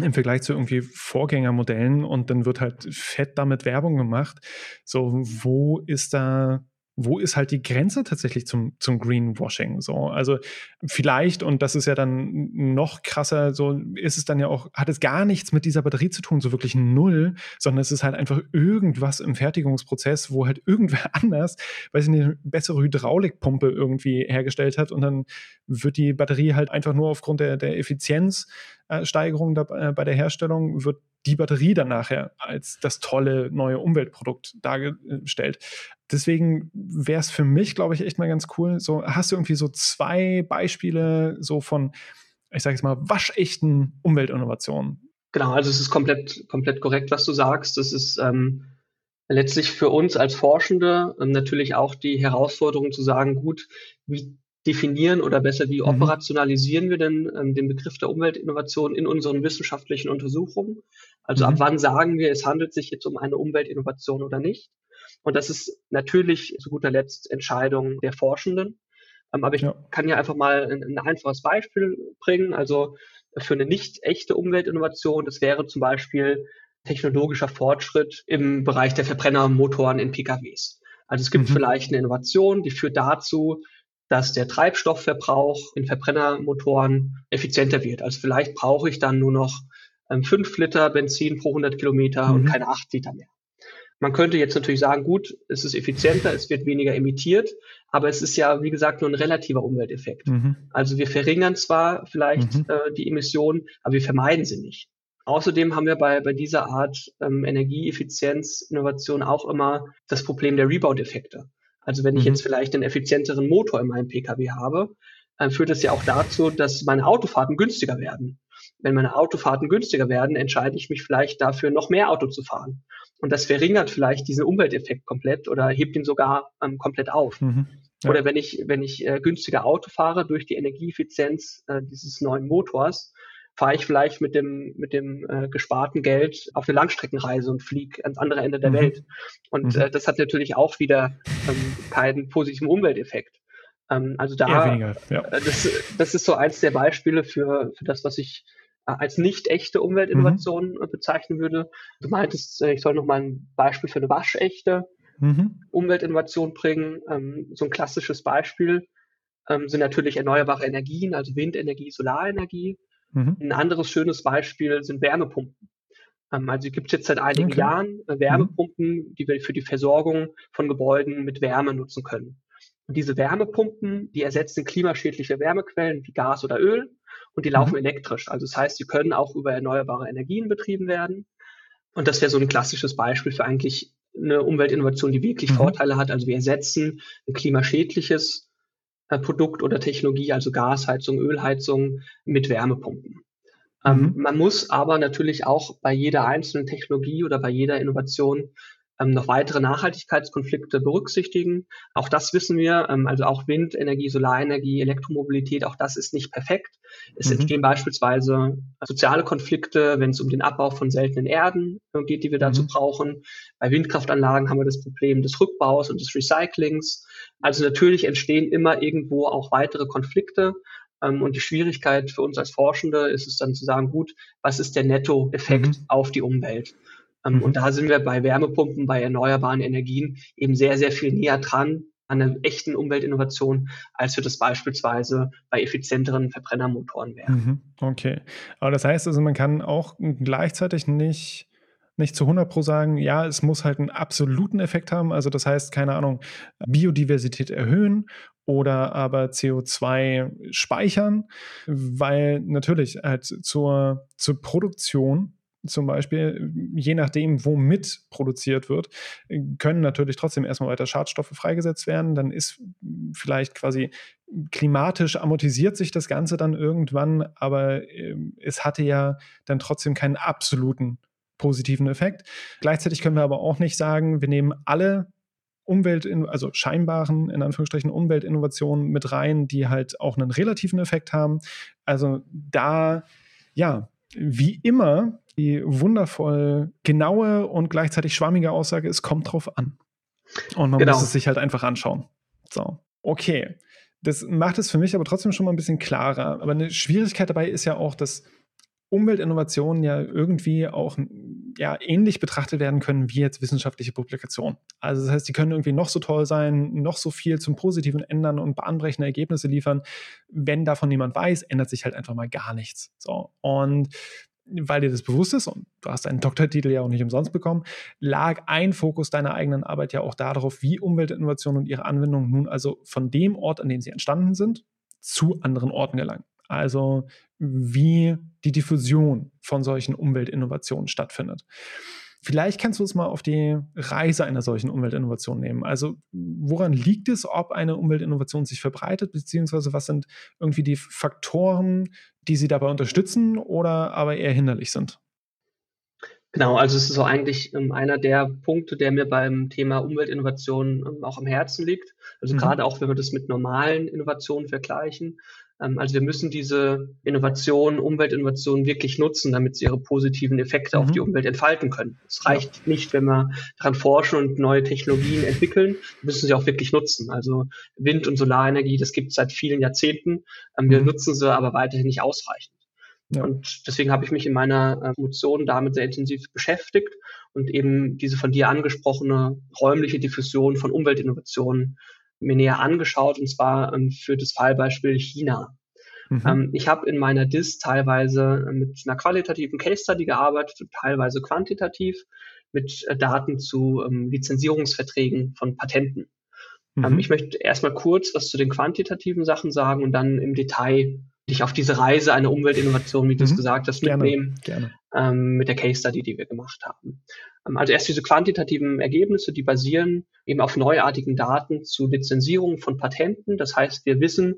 im Vergleich zu irgendwie Vorgängermodellen und dann wird halt fett damit Werbung gemacht. So, wo ist da wo ist halt die Grenze tatsächlich zum, zum Greenwashing? So, also vielleicht, und das ist ja dann noch krasser, so ist es dann ja auch, hat es gar nichts mit dieser Batterie zu tun, so wirklich null, sondern es ist halt einfach irgendwas im Fertigungsprozess, wo halt irgendwer [LAUGHS] anders, weiß ich nicht, eine bessere Hydraulikpumpe irgendwie hergestellt hat und dann wird die Batterie halt einfach nur aufgrund der, der Effizienzsteigerung äh, bei der Herstellung wird die Batterie dann nachher als das tolle neue Umweltprodukt dargestellt. Deswegen wäre es für mich, glaube ich, echt mal ganz cool. So, hast du irgendwie so zwei Beispiele so von, ich sage jetzt mal, waschechten Umweltinnovationen? Genau, also es ist komplett, komplett korrekt, was du sagst. Das ist ähm, letztlich für uns als Forschende ähm, natürlich auch die Herausforderung zu sagen, gut, wie definieren oder besser, wie mhm. operationalisieren wir denn ähm, den Begriff der Umweltinnovation in unseren wissenschaftlichen Untersuchungen? Also mhm. ab wann sagen wir, es handelt sich jetzt um eine Umweltinnovation oder nicht? Und das ist natürlich zu guter Letzt Entscheidung der Forschenden. Ähm, aber ich ja. kann ja einfach mal ein, ein, einfaches Beispiel bringen. Also für eine nicht echte Umweltinnovation, das wäre zum Beispiel technologischer Fortschritt im Bereich der Verbrennermotoren in PKWs. Also es gibt mhm. vielleicht eine Innovation, die führt dazu, dass der Treibstoffverbrauch in Verbrennermotoren effizienter wird. Also vielleicht brauche ich dann nur noch ähm, 5 Liter Benzin pro 100 Kilometer mhm. und keine 8 Liter mehr. Man könnte jetzt natürlich sagen, gut, es ist effizienter, es wird weniger emittiert, aber es ist ja, wie gesagt, nur ein relativer Umwelteffekt. Mhm. Also wir verringern zwar vielleicht mhm. äh, die Emissionen, aber wir vermeiden sie nicht. Außerdem haben wir bei, bei dieser Art ähm, Energieeffizienz, Innovation auch immer das Problem der Rebound-Effekte. Also wenn ich mhm. jetzt vielleicht einen effizienteren Motor in meinem Pkw habe, dann führt das ja auch dazu, dass meine Autofahrten günstiger werden. Wenn meine Autofahrten günstiger werden, entscheide ich mich vielleicht dafür, noch mehr Auto zu fahren. Und das verringert vielleicht diesen Umwelteffekt komplett oder hebt ihn sogar ähm, komplett auf. Mhm. Ja. Oder wenn ich, wenn ich äh, günstiger Auto fahre durch die Energieeffizienz äh, dieses neuen Motors, fahre ich vielleicht mit dem, mit dem äh, gesparten Geld auf eine Langstreckenreise und fliege ans andere Ende der mhm. Welt. Und mhm. äh, das hat natürlich auch wieder ähm, keinen positiven Umwelteffekt. Ähm, also da, weniger, ja. äh, das, das ist so eins der Beispiele für, für das, was ich äh, als nicht echte Umweltinnovation mhm. bezeichnen würde. Du meintest, äh, ich soll noch mal ein Beispiel für eine waschechte mhm. Umweltinnovation bringen. Ähm, so ein klassisches Beispiel ähm, sind natürlich erneuerbare Energien, also Windenergie, Solarenergie. Mhm. Ein anderes schönes Beispiel sind Wärmepumpen. Ähm, also gibt es jetzt seit einigen okay. Jahren äh, Wärmepumpen, mhm. die wir für die Versorgung von Gebäuden mit Wärme nutzen können. Und diese Wärmepumpen, die ersetzen klimaschädliche Wärmequellen wie Gas oder Öl und die mhm. laufen elektrisch. Also das heißt, sie können auch über erneuerbare Energien betrieben werden. Und das wäre so ein klassisches Beispiel für eigentlich eine Umweltinnovation, die wirklich mhm. Vorteile hat. Also wir ersetzen ein klimaschädliches Produkt oder Technologie, also Gasheizung, Ölheizung mit Wärmepumpen. Ähm, mhm. Ähm, man muss aber natürlich auch bei jeder einzelnen Technologie oder bei jeder Innovation noch weitere Nachhaltigkeitskonflikte berücksichtigen. Auch das wissen wir, ähm, also auch Windenergie, Solarenergie, Elektromobilität, auch das ist nicht perfekt. Es mhm. entstehen beispielsweise soziale Konflikte, wenn es um den Abbau von seltenen Erden äh, geht, die wir dazu mhm. brauchen. Bei Windkraftanlagen haben wir das Problem des Rückbaus und des Recyclings. Also natürlich entstehen immer irgendwo auch weitere Konflikte. Ähm, und die Schwierigkeit für uns als Forschende ist es dann zu sagen, gut, was ist der Nettoeffekt mhm. auf die Umwelt? Ähm, mhm. Und da sind wir bei Wärmepumpen, bei erneuerbaren Energien eben sehr, sehr viel näher dran an einer echten Umweltinnovation, als wir das beispielsweise bei effizienteren Verbrennermotoren wären. Mhm. Okay. Aber das heißt also, man kann auch gleichzeitig nicht nicht zu 100 pro sagen, ja, es muss halt einen absoluten Effekt haben. Also das heißt, keine Ahnung, Biodiversität erhöhen oder aber CO2 speichern, weil natürlich halt zur, zur Produktion zum Beispiel, je nachdem, womit produziert wird, können natürlich trotzdem erstmal weiter Schadstoffe freigesetzt werden. Dann ist vielleicht quasi klimatisch amortisiert sich das Ganze dann irgendwann, aber ähm, es hatte ja dann trotzdem keinen absoluten positiven Effekt. Gleichzeitig können wir aber auch nicht sagen, wir nehmen alle Umwelt, also scheinbaren, in Anführungsstrichen, Umweltinnovationen mit rein, die halt auch einen relativen Effekt haben. Also da, ja, wie immer die wundervoll genaue und gleichzeitig schwammige Aussage, es kommt drauf an. Und man genau. muss es sich halt einfach anschauen. So, okay. Das macht es für mich aber trotzdem schon mal ein bisschen klarer. Aber eine Schwierigkeit dabei ist ja auch, dass Umweltinnovationen ja irgendwie auch ja, ähnlich betrachtet werden können wie jetzt wissenschaftliche Publikationen. Also das heißt, die können irgendwie noch so toll sein, noch so viel zum Positiven ändern und bahnbrechende Ergebnisse liefern. Wenn davon niemand weiß, ändert sich halt einfach mal gar nichts. So. Und weil dir das bewusst ist, und du hast deinen Doktortitel ja auch nicht umsonst bekommen, lag ein Fokus deiner eigenen Arbeit ja auch darauf, wie Umweltinnovationen und ihre Anwendung nun also von dem Ort, an dem sie entstanden sind, zu anderen Orten gelangen. Also wie die Diffusion von solchen Umweltinnovationen stattfindet. Vielleicht kannst du uns mal auf die Reise einer solchen Umweltinnovation nehmen. Also woran liegt es, ob eine Umweltinnovation sich verbreitet, beziehungsweise was sind irgendwie die Faktoren, die sie dabei unterstützen oder aber eher hinderlich sind? Genau, also es ist so eigentlich ähm, einer der Punkte, der mir beim Thema Umweltinnovation ähm, auch am Herzen liegt. Also mhm. gerade auch, wenn wir das mit normalen Innovationen vergleichen. Ähm, also wir müssen diese Innovation, Umweltinnovation wirklich nutzen, damit sie ihre positiven Effekte mhm. auf die Umwelt entfalten können. Es reicht ja. nicht, wenn wir daran forschen und neue Technologien entwickeln, wir müssen sie auch wirklich nutzen. Also Wind- und Solarenergie, das gibt es seit vielen Jahrzehnten. Ähm, wir mhm. nutzen sie aber weiterhin nicht ausreichend. Ja. Und deswegen habe ich mich in meiner Motion damit sehr intensiv beschäftigt und eben diese von dir angesprochene räumliche Diffusion von Umweltinnovationen mir näher angeschaut, und zwar ähm, für das Fallbeispiel China. Mhm. Ähm, ich habe in meiner DIS teilweise mit einer qualitativen Case Study gearbeitet, teilweise quantitativ mit äh, Daten zu ähm, Lizenzierungsverträgen von Patenten. Ähm, mhm. ich möchte erstmal kurz was zu den quantitativen Sachen sagen und dann im Detail dich auf diese Reise einer Umweltinnovation, wie du es mhm. gesagt hast, mitnehmen, gerne, gerne. Ähm, mit der Case Study, die wir gemacht haben. Ähm, also erst diese quantitativen Ergebnisse, die basieren eben auf neuartigen Daten zu Lizenzierung von Patenten. Das heißt, wir wissen,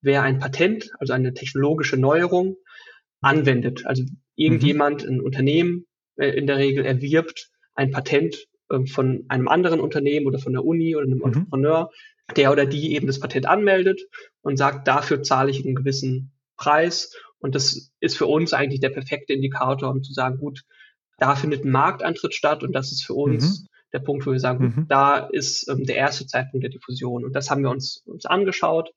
wer ein Patent, also eine technologische Neuerung, anwendet. Also irgendjemand, mhm. ein Unternehmen äh, in der Regel erwirbt ein Patent äh, von einem anderen Unternehmen oder von der Uni oder einem mhm. Entrepreneur, der oder die eben das Patent anmeldet und sagt, dafür zahle ich einen gewissen Preis. Und das ist für uns eigentlich der perfekte Indikator, um zu sagen, gut, da findet ein Markteintritt statt und das ist für uns mhm. der Punkt, wo wir sagen, mhm. da ist ähm, der erste Zeitpunkt der Diffusion. Und das haben wir uns, uns angeschaut.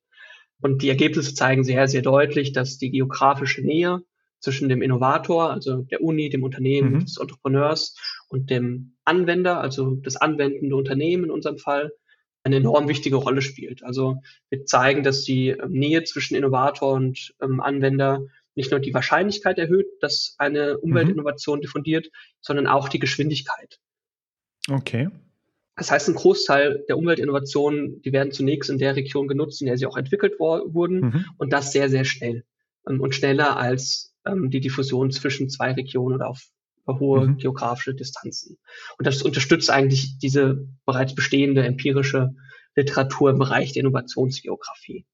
Und die Ergebnisse zeigen sehr, sehr deutlich, dass die geografische Nähe zwischen dem Innovator, also der Uni, dem Unternehmen, mhm. des Entrepreneurs und dem Anwender, also das anwendende Unternehmen in unserem Fall, eine enorm wichtige Rolle spielt. Also wir zeigen, dass die ähm, Nähe zwischen Innovator und ähm, Anwender nicht nur die Wahrscheinlichkeit erhöht, dass eine Umweltinnovation mhm. diffundiert, sondern auch die Geschwindigkeit. Okay. Das heißt, ein Großteil der Umweltinnovationen, die werden zunächst in der Region genutzt, in der sie auch entwickelt wurden mhm. und das sehr, sehr schnell ähm, und schneller als ähm, die Diffusion zwischen zwei Regionen oder auf hohe mhm. geografische Distanzen. Und das unterstützt eigentlich diese bereits bestehende empirische Literatur im Bereich der Innovationsgeografie.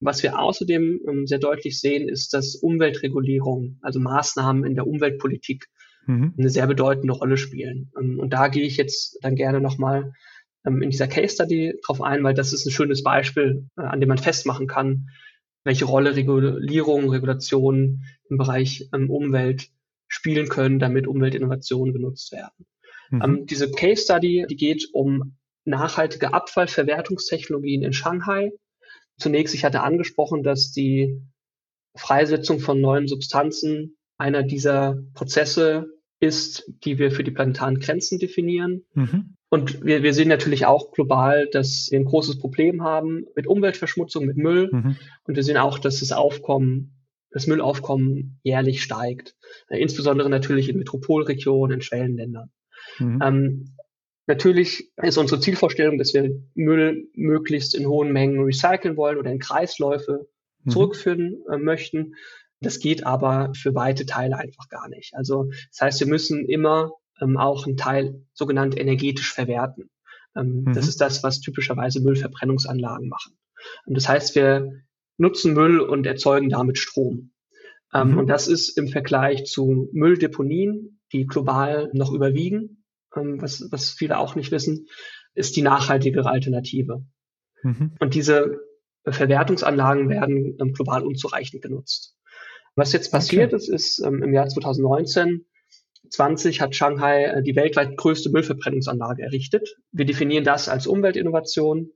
Was wir außerdem ähm, sehr deutlich sehen, ist, dass Umweltregulierung, also Maßnahmen in der Umweltpolitik, mhm. eine sehr bedeutende Rolle spielen. Ähm, und da gehe ich jetzt dann gerne nochmal ähm, in dieser Case Study drauf ein, weil das ist ein schönes Beispiel, äh, an dem man festmachen kann, welche Rolle Regulierung, Regulation im Bereich ähm, Umwelt spielen können, damit Umweltinnovationen genutzt werden. Mhm. Ähm, diese Case Study, die geht um nachhaltige Abfallverwertungstechnologien in Shanghai Zunächst, ich hatte angesprochen, dass die Freisetzung von neuen Substanzen einer dieser Prozesse ist, die wir für die planetaren Grenzen definieren. Mhm. Und wir, wir sehen natürlich auch global, dass wir ein großes Problem haben mit Umweltverschmutzung, mit Müll. Mhm. Und wir sehen auch, dass das Aufkommen, das Müllaufkommen jährlich steigt. Insbesondere natürlich in Metropolregionen, in Schwellenländern. Mhm. Ähm, Natürlich ist unsere Zielvorstellung, dass wir Müll möglichst in hohen Mengen recyceln wollen oder in Kreisläufe mhm. zurückführen äh, möchten. Das geht aber für weite Teile einfach gar nicht. Also das heißt, wir müssen immer ähm, auch einen Teil sogenannt energetisch verwerten. Ähm, mhm. Das ist das, was typischerweise Müllverbrennungsanlagen machen. Und das heißt, wir nutzen Müll und erzeugen damit Strom. Ähm, mhm. Und das ist im Vergleich zu Mülldeponien, die global noch überwiegen, ähm, was, was viele auch nicht wissen, ist die nachhaltigere Alternative. Mhm. Und diese Verwertungsanlagen werden ähm, global unzureichend genutzt. Was jetzt passiert okay. ist, ist ähm, im Jahr 2019 20 hat Shanghai äh, die weltweit größte Müllverbrennungsanlage errichtet. Wir definieren das als Umweltinnovation.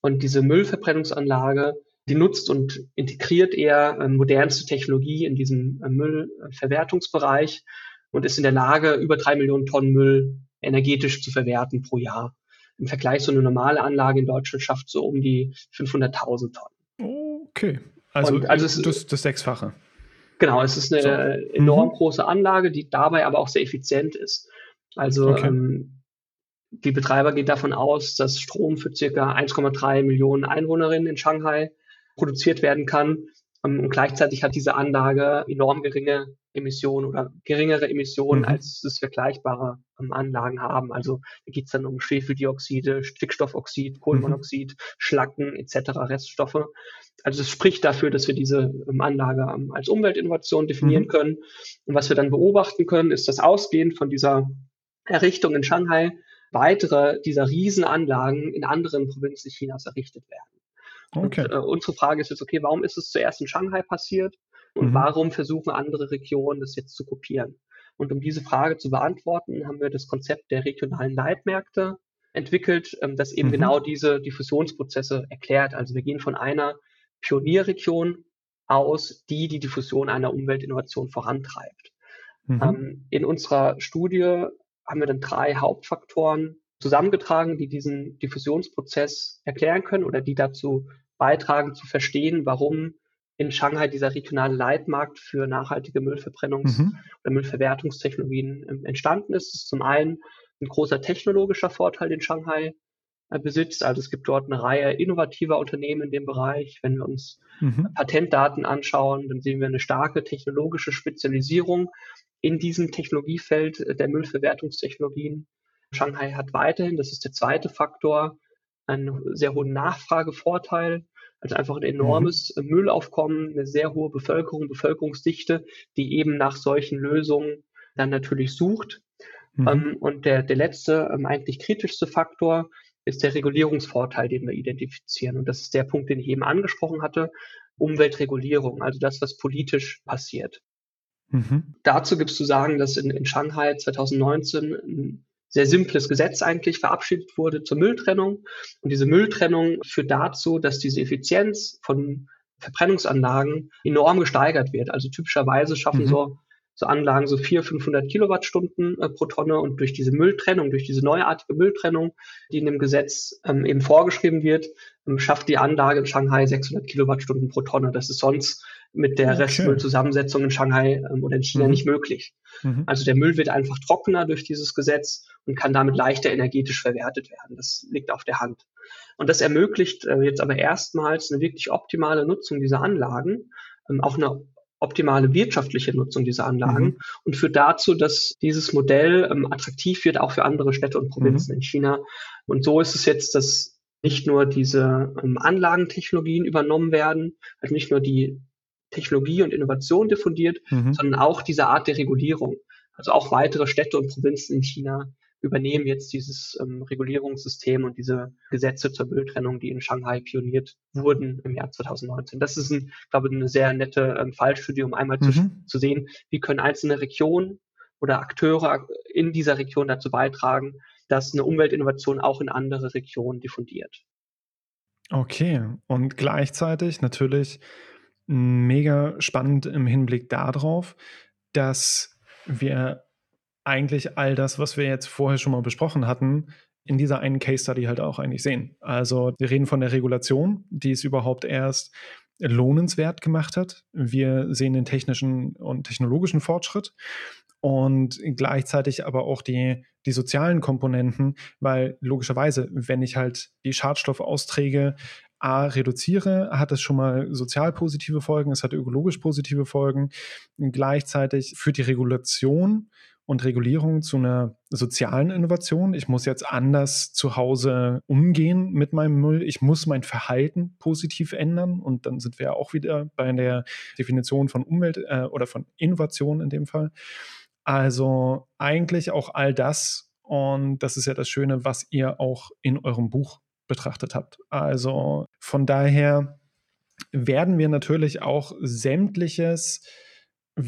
Und diese Müllverbrennungsanlage, die nutzt und integriert eher äh, modernste Technologie in diesem äh, Müllverwertungsbereich und ist in der Lage, über drei Millionen Tonnen Müll energetisch zu verwerten pro Jahr. Im Vergleich zu einer normalen Anlage in Deutschland schafft so um die 500.000 Tonnen. Okay, also, Und also es, das, das Sechsfache. Genau, es ist eine so. enorm mhm. große Anlage, die dabei aber auch sehr effizient ist. Also okay. ähm, die Betreiber geht davon aus, dass Strom für circa 1,3 Millionen Einwohnerinnen in Shanghai produziert werden kann. Ähm, und gleichzeitig hat diese Anlage enorm geringe Emissionen oder geringere Emissionen, mhm. als es vergleichbare ähm, Anlagen haben. Also da geht es dann um Schwefeldioxide, Stickstoffoxid, Kohlenmonoxid, mhm. Schlacken etc., Reststoffe. Also es spricht dafür, dass wir diese ähm, Anlage ähm, als Umweltinnovation definieren mhm. können. Und was wir dann beobachten können, ist das Ausgehen von dieser Errichtung in Shanghai weitere dieser Riesenanlagen in anderen Provinzen Chinas errichtet werden. Okay. Und, äh, unsere Frage ist jetzt, okay, warum ist es zuerst in Shanghai passiert und mhm. warum versuchen andere Regionen das jetzt zu kopieren? Und um diese Frage zu beantworten, haben wir das Konzept der regionalen Leitmärkte entwickelt, ähm, das eben mhm. genau diese Diffusionsprozesse erklärt. Also wir gehen von einer Pionierregion aus, die die Diffusion einer Umweltinnovation vorantreibt. Mhm. Ähm, in unserer Studie haben wir dann drei Hauptfaktoren zusammengetragen, die diesen Diffusionsprozess erklären können oder die dazu beitragen zu verstehen, warum in Shanghai dieser regionale Leitmarkt für nachhaltige Müllverbrennungs- mhm. oder Müllverwertungstechnologien ähm, entstanden ist. Das ist zum einen ein großer technologischer Vorteil, den Shanghai äh, besitzt. Also es gibt dort eine Reihe innovativer Unternehmen in dem Bereich. Wenn wir uns mhm. Patentdaten anschauen, dann sehen wir eine starke technologische Spezialisierung in diesem Technologiefeld der Müllverwertungstechnologien. Shanghai hat weiterhin, das ist der zweite Faktor, einen sehr hohen Nachfragevorteil, also einfach ein enormes mhm. Müllaufkommen, eine sehr hohe Bevölkerung, Bevölkerungsdichte, die eben nach solchen Lösungen dann natürlich sucht. Mhm. Ähm, und der, der letzte, ähm, eigentlich kritischste Faktor ist der Regulierungsvorteil, den wir identifizieren. Und das ist der Punkt, den ich eben angesprochen hatte, Umweltregulierung, also das, was politisch passiert. Mhm. Dazu gibt es zu sagen, dass in, in Shanghai 2019 ein sehr simples Gesetz eigentlich verabschiedet wurde zur Mülltrennung. Und diese Mülltrennung führt dazu, dass diese Effizienz von Verbrennungsanlagen enorm gesteigert wird. Also typischerweise schaffen mhm. so so Anlagen so 400, 500 Kilowattstunden äh, pro Tonne und durch diese Mülltrennung, durch diese neuartige Mülltrennung, die in dem Gesetz ähm, eben vorgeschrieben wird, ähm, schafft die Anlage in Shanghai 600 Kilowattstunden pro Tonne. Das ist sonst mit der okay. Restmüllzusammensetzung in Shanghai ähm, oder in China mhm. nicht möglich. Mhm. Also der Müll wird einfach trockener durch dieses Gesetz und kann damit leichter energetisch verwertet werden. Das liegt auf der Hand. Und das ermöglicht äh, jetzt aber erstmals eine wirklich optimale Nutzung dieser Anlagen, ähm, auch eine optimale wirtschaftliche Nutzung dieser Anlagen mhm. und führt dazu, dass dieses Modell ähm, attraktiv wird, auch für andere Städte und Provinzen mhm. in China. Und so ist es jetzt, dass nicht nur diese ähm, Anlagentechnologien übernommen werden, also nicht nur die Technologie und Innovation diffundiert, mhm. sondern auch diese Art der Regulierung. Also auch weitere Städte und Provinzen in China übernehmen jetzt dieses ähm, Regulierungssystem und diese Gesetze zur Mülltrennung, die in Shanghai pioniert wurden im Jahr 2019. Das ist, ein, glaube ich, eine sehr nette ähm, Fallstudie, um einmal mhm. zu, zu sehen, wie können einzelne Regionen oder Akteure in dieser Region dazu beitragen, dass eine Umweltinnovation auch in andere Regionen diffundiert. Okay, und gleichzeitig natürlich mega spannend im Hinblick darauf, dass wir eigentlich all das, was wir jetzt vorher schon mal besprochen hatten, in dieser einen Case Study halt auch eigentlich sehen. Also wir reden von der Regulation, die es überhaupt erst lohnenswert gemacht hat. Wir sehen den technischen und technologischen Fortschritt und gleichzeitig aber auch die, die sozialen Komponenten, weil logischerweise, wenn ich halt die Schadstoffausträge A reduziere, hat es schon mal sozial positive Folgen, es hat ökologisch positive Folgen. Gleichzeitig führt die Regulation und Regulierung zu einer sozialen Innovation. Ich muss jetzt anders zu Hause umgehen mit meinem Müll. Ich muss mein Verhalten positiv ändern. Und dann sind wir auch wieder bei der Definition von Umwelt äh, oder von Innovation in dem Fall. Also eigentlich auch all das. Und das ist ja das Schöne, was ihr auch in eurem Buch betrachtet habt. Also von daher werden wir natürlich auch sämtliches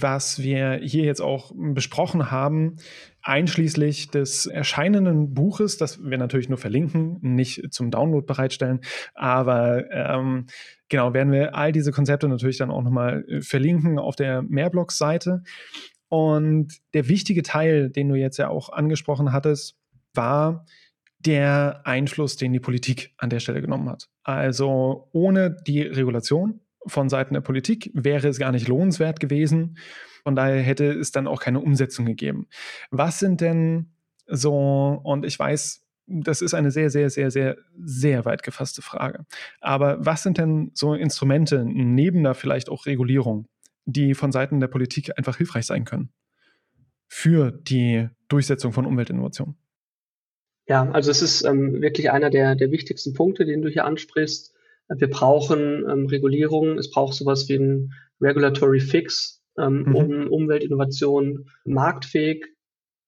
was wir hier jetzt auch besprochen haben, einschließlich des erscheinenden Buches, das wir natürlich nur verlinken, nicht zum Download bereitstellen, aber ähm, genau, werden wir all diese Konzepte natürlich dann auch nochmal äh, verlinken auf der Mehrblogs-Seite. Und der wichtige Teil, den du jetzt ja auch angesprochen hattest, war der Einfluss, den die Politik an der Stelle genommen hat. Also ohne die Regulation von Seiten der Politik wäre es gar nicht lohnenswert gewesen. Von daher hätte es dann auch keine Umsetzung gegeben. Was sind denn so, und ich weiß, das ist eine sehr, sehr, sehr, sehr, sehr weit gefasste Frage. Aber was sind denn so Instrumente neben der vielleicht auch Regulierung, die von Seiten der Politik einfach hilfreich sein können für die Durchsetzung von Umweltinnovation? Ja, also es ist ähm, wirklich einer der, der wichtigsten Punkte, den du hier ansprichst. Wir brauchen ähm, Regulierung, es braucht sowas wie ein Regulatory Fix, ähm, mhm. um Umweltinnovation marktfähig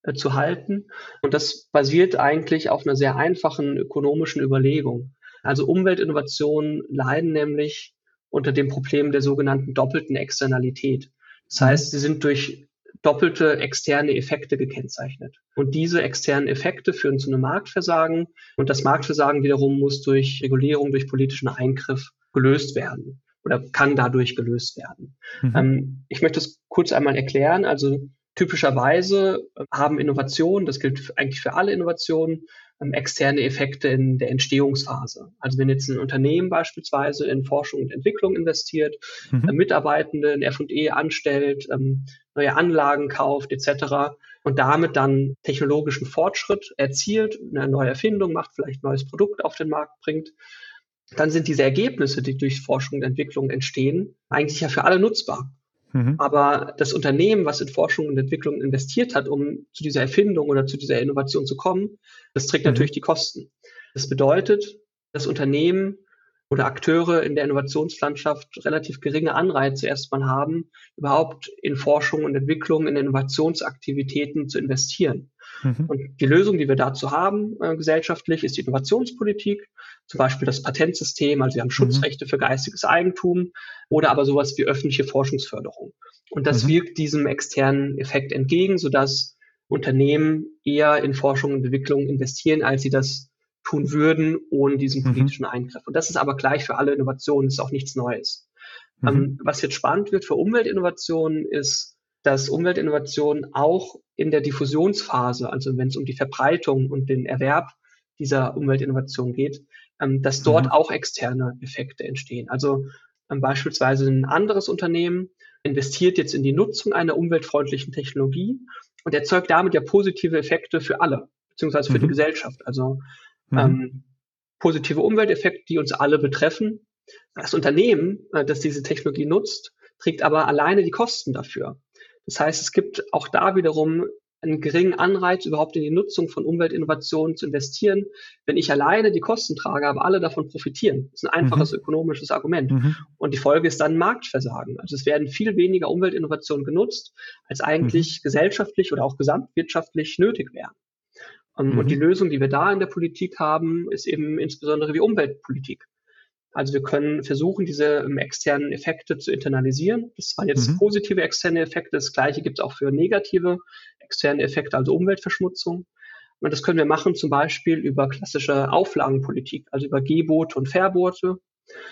äh, zu halten. Und das basiert eigentlich auf einer sehr einfachen ökonomischen Überlegung. Also Umweltinnovationen leiden nämlich unter dem Problem der sogenannten doppelten Externalität. Das mhm. heißt, sie sind durch doppelte externe Effekte gekennzeichnet. Und diese externen Effekte führen zu einem Marktversagen und das Marktversagen wiederum muss durch Regulierung, durch politischen Eingriff gelöst werden oder kann dadurch gelöst werden. Mhm. Ähm, ich möchte es kurz einmal erklären. Also typischerweise haben Innovationen, das gilt eigentlich für alle Innovationen, externe Effekte in der Entstehungsphase. Also wenn jetzt ein Unternehmen beispielsweise in Forschung und Entwicklung investiert, mhm. äh, Mitarbeitende in F&E anstellt, ähm, neue Anlagen kauft etc. und damit dann technologischen Fortschritt erzielt, eine neue Erfindung macht, vielleicht ein neues Produkt auf den Markt bringt, dann sind diese Ergebnisse, die durch Forschung und Entwicklung entstehen, eigentlich ja für alle nutzbar. Mhm. Aber das Unternehmen, was in Forschung und Entwicklung investiert hat, um zu dieser Erfindung oder zu dieser Innovation zu kommen, das trägt mhm. natürlich die Kosten. Das bedeutet, das Unternehmen oder Akteure in der Innovationslandschaft relativ geringe Anreize erstmal haben, überhaupt in Forschung und Entwicklung, in Innovationsaktivitäten zu investieren. Mhm. Und die Lösung, die wir dazu haben, äh, gesellschaftlich, ist die Innovationspolitik, zum Beispiel das Patentsystem, also wir haben mhm. Schutzrechte mhm. für geistiges Eigentum oder aber sowas wie öffentliche Forschungsförderung. Und das mhm. wirkt diesem externen Effekt entgegen, sodass Unternehmen eher in Forschung und Entwicklung investieren, als sie das tun würden ohne diesen mhm. politischen Eingriff. Und das ist aber gleich für alle Innovationen, ist auch nichts Neues. Mhm. Ähm, was jetzt spannend wird für Umweltinnovationen ist, dass Umweltinnovationen auch in der Diffusionsphase, also wenn es um die Verbreitung und den Erwerb dieser Umweltinnovation geht, ähm, dass dort mhm. auch externe Effekte entstehen. Also ähm, beispielsweise ein anderes Unternehmen investiert jetzt in die Nutzung einer umweltfreundlichen Technologie und erzeugt damit ja positive Effekte für alle, beziehungsweise für mhm. die Gesellschaft. Also mhm. ähm, positive Umwelteffekte, die uns alle betreffen. Das Unternehmen, äh, das diese Technologie nutzt, trägt aber alleine die Kosten dafür. Das heißt, es gibt auch da wiederum einen geringen Anreiz, überhaupt in die Nutzung von Umweltinnovationen zu investieren. Wenn ich alleine die Kosten trage, aber alle davon profitieren. Das ist ein einfaches mhm. ökonomisches Argument. Mhm. Und die Folge ist dann Marktversagen. Also es werden viel weniger Umweltinnovationen genutzt, als eigentlich mhm. gesellschaftlich oder auch gesamtwirtschaftlich nötig wären. Um, ähm, und die mhm. Lösung, die wir da in der Politik haben, ist eben insbesondere die Umweltpolitik. Also wir können versuchen, diese ähm, externen Effekte zu internalisieren. Das waren jetzt mhm. positive externe Effekte. Das gleiche gibt es auch für negative externe Effekte, also Umweltverschmutzung. Und das können wir machen zum Beispiel über klassische Auflagenpolitik, also über Gebote und Verbote.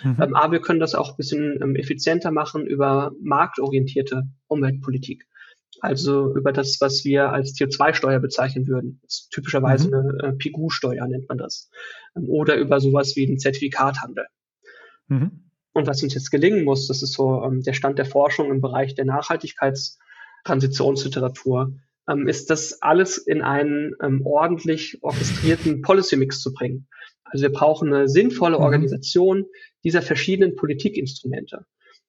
Mhm. Ähm, aber wir können das auch ein bisschen ähm, effizienter machen über marktorientierte Umweltpolitik. Also über das, was wir als CO2-Steuer bezeichnen würden. typischerweise mhm. eine äh, PIGU-Steuer nennt man das. Ähm, oder über sowas wie den Zertifikathandel. Mhm. Und was uns jetzt gelingen muss, das ist so ähm, der Stand der Forschung im Bereich der Nachhaltigkeitstransitionsliteratur, ähm, ist das alles in einen ähm, ordentlich orchestrierten Policy-Mix zu bringen. Also wir brauchen eine sinnvolle mhm. Organisation dieser verschiedenen Politikinstrumente.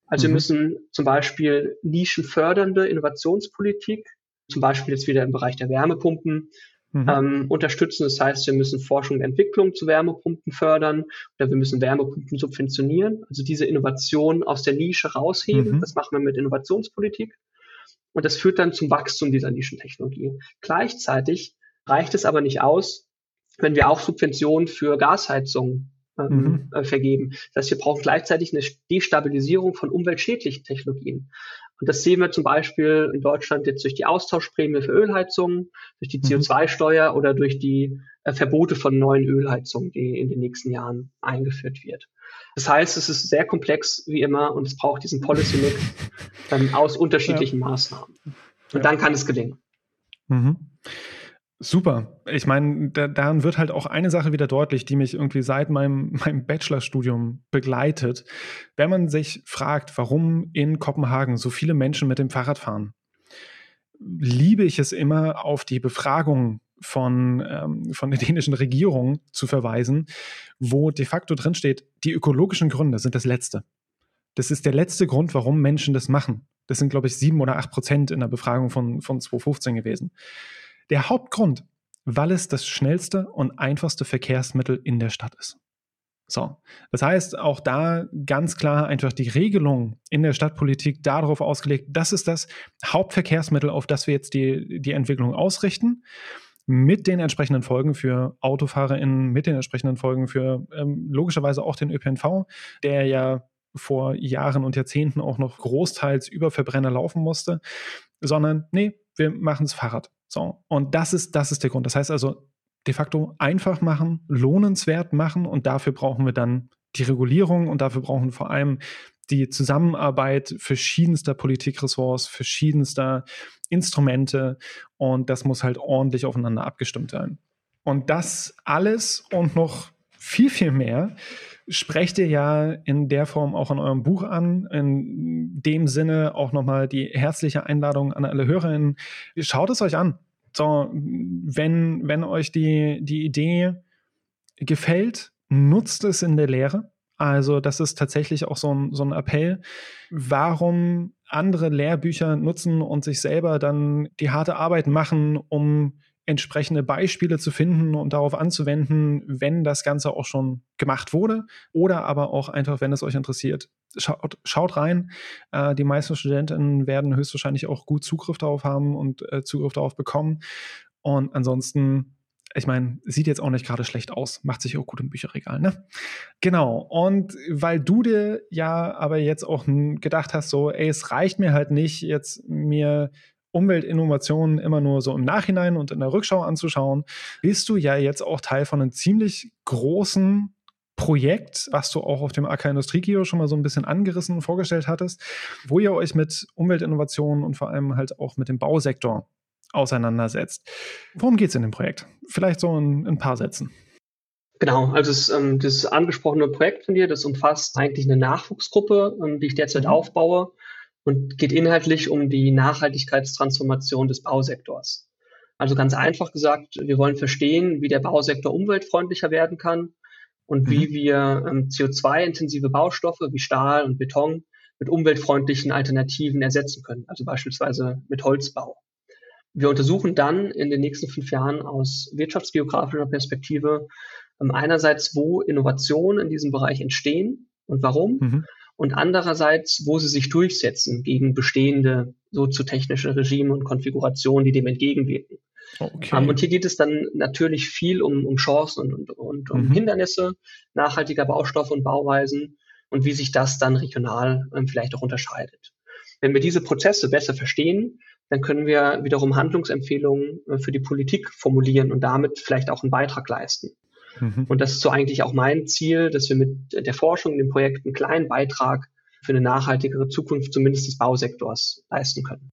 Also mhm. wir müssen zum Beispiel nischenfördernde Innovationspolitik, zum Beispiel jetzt wieder im Bereich der Wärmepumpen, mhm. ähm, unterstützen. Das heißt, wir müssen Forschung und Entwicklung zu Wärmepumpen fördern oder wir müssen Wärmepumpen subventionieren, also diese Innovation aus der Nische rausheben. Mhm. Das machen wir mit Innovationspolitik. Und das führt dann zum Wachstum dieser Nischentechnologie. Gleichzeitig reicht es aber nicht aus, wenn wir auch Subventionen für Gasheizung ähm, mhm. äh, vergeben. Das heißt, wir brauchen gleichzeitig eine Destabilisierung von umweltschädlichen Technologien. Und das sehen wir zum Beispiel in Deutschland jetzt durch die Austauschprämie für Ölheizungen, durch die mhm. CO2-Steuer oder durch die äh, Verbote von neuen Ölheizungen, die in den nächsten Jahren eingeführt wird. Das heißt, es ist sehr komplex wie immer und es braucht diesen Policy-Mix ähm, [LAUGHS] aus unterschiedlichen ja. Maßnahmen. Und ja. dann kann es gelingen. Mhm. Super. Ich meine, da, daran wird halt auch eine Sache wieder deutlich, die mich irgendwie seit meinem, [LAUGHS] meinem Bachelorstudium begleitet. Wenn man sich fragt, warum in Kopenhagen so viele Menschen mit dem Fahrrad fahren, liebe ich es immer, auf die Befragung von, ähm, von der [LAUGHS] dänischen Regierung zu verweisen, wo de facto drinsteht, die ökologischen Gründe sind das Letzte. Das ist der letzte Grund, warum Menschen das machen. Das sind, glaube ich, sieben oder acht Prozent in der Befragung von, von 2015 gewesen. Der Hauptgrund, weil es das schnellste und einfachste Verkehrsmittel in der Stadt ist. So, das heißt, auch da ganz klar einfach die Regelung in der Stadtpolitik darauf ausgelegt, das ist das Hauptverkehrsmittel, auf das wir jetzt die, die Entwicklung ausrichten. mit den entsprechenden Folgen für AutofahrerInnen, mit den entsprechenden Folgen für ähm, logischerweise auch den ÖPNV, der ja vor Jahren und Jahrzehnten auch noch großteils über Verbrenner laufen musste, sondern nee, wir machen es Fahrrad. So. Und das ist, das ist der Grund. Das heißt also, de facto einfach machen, lohnenswert machen und dafür brauchen wir dann die Regulierung und dafür brauchen vor allem die Zusammenarbeit verschiedenster Politikressorts, verschiedenster Instrumente und das muss halt ordentlich aufeinander abgestimmt sein. Und das alles und noch viel, viel mehr sprecht ihr ja in der Form auch in eurem Buch an. In dem Sinne auch nochmal die herzliche Einladung an alle Hörerinnen. Schaut es euch an. So, wenn, wenn euch die, die Idee gefällt, nutzt es in der Lehre. Also, das ist tatsächlich auch so ein, so ein Appell. Warum andere Lehrbücher nutzen und sich selber dann die harte Arbeit machen, um entsprechende Beispiele zu finden und darauf anzuwenden, wenn das Ganze auch schon gemacht wurde oder aber auch einfach, wenn es euch interessiert. Schaut, schaut rein. Äh, die meisten Studentinnen werden höchstwahrscheinlich auch gut Zugriff darauf haben und äh, Zugriff darauf bekommen. Und ansonsten ich meine, sieht jetzt auch nicht gerade schlecht aus, macht sich auch gut im Bücherregal, ne? Genau. Und weil du dir ja aber jetzt auch gedacht hast, so, ey, es reicht mir halt nicht, jetzt mir Umweltinnovationen immer nur so im Nachhinein und in der Rückschau anzuschauen, bist du ja jetzt auch Teil von einem ziemlich großen Projekt, was du auch auf dem AK Industriekio schon mal so ein bisschen angerissen und vorgestellt hattest, wo ihr euch mit Umweltinnovationen und vor allem halt auch mit dem Bausektor auseinandersetzt. Worum geht es in dem Projekt? Vielleicht so in, in ein paar Sätzen. Genau, also das, ähm, das angesprochene Projekt von dir, das umfasst eigentlich eine Nachwuchsgruppe, ähm, die ich derzeit mhm. aufbaue und geht inhaltlich um die Nachhaltigkeitstransformation des Bausektors. Also ganz einfach gesagt, wir wollen verstehen, wie der Bausektor umweltfreundlicher werden kann und mhm. wie wir ähm, CO2-intensive Baustoffe wie Stahl und Beton mit umweltfreundlichen Alternativen ersetzen können, also beispielsweise mit Holzbau. Wir untersuchen dann in den nächsten fünf Jahren aus wirtschaftsgeografischer Perspektive ähm, einerseits, wo Innovationen in diesem Bereich entstehen und warum. Mhm und andererseits, wo sie sich durchsetzen gegen bestehende soziotechnische Regime und Konfigurationen, die dem entgegenwirken. Okay. Um, und hier geht es dann natürlich viel um, um Chancen und, und, und um mhm. Hindernisse nachhaltiger Baustoffe und Bauweisen und wie sich das dann regional ähm, vielleicht auch unterscheidet. Wenn wir diese Prozesse besser verstehen, dann können wir wiederum Handlungsempfehlungen äh, für die Politik formulieren und damit vielleicht auch einen Beitrag leisten. Mhm. Und das ist so eigentlich auch mein Ziel, dass wir mit der Forschung in dem Projekt einen kleinen Beitrag für eine nachhaltigere Zukunft zumindest des Bausektors leisten können.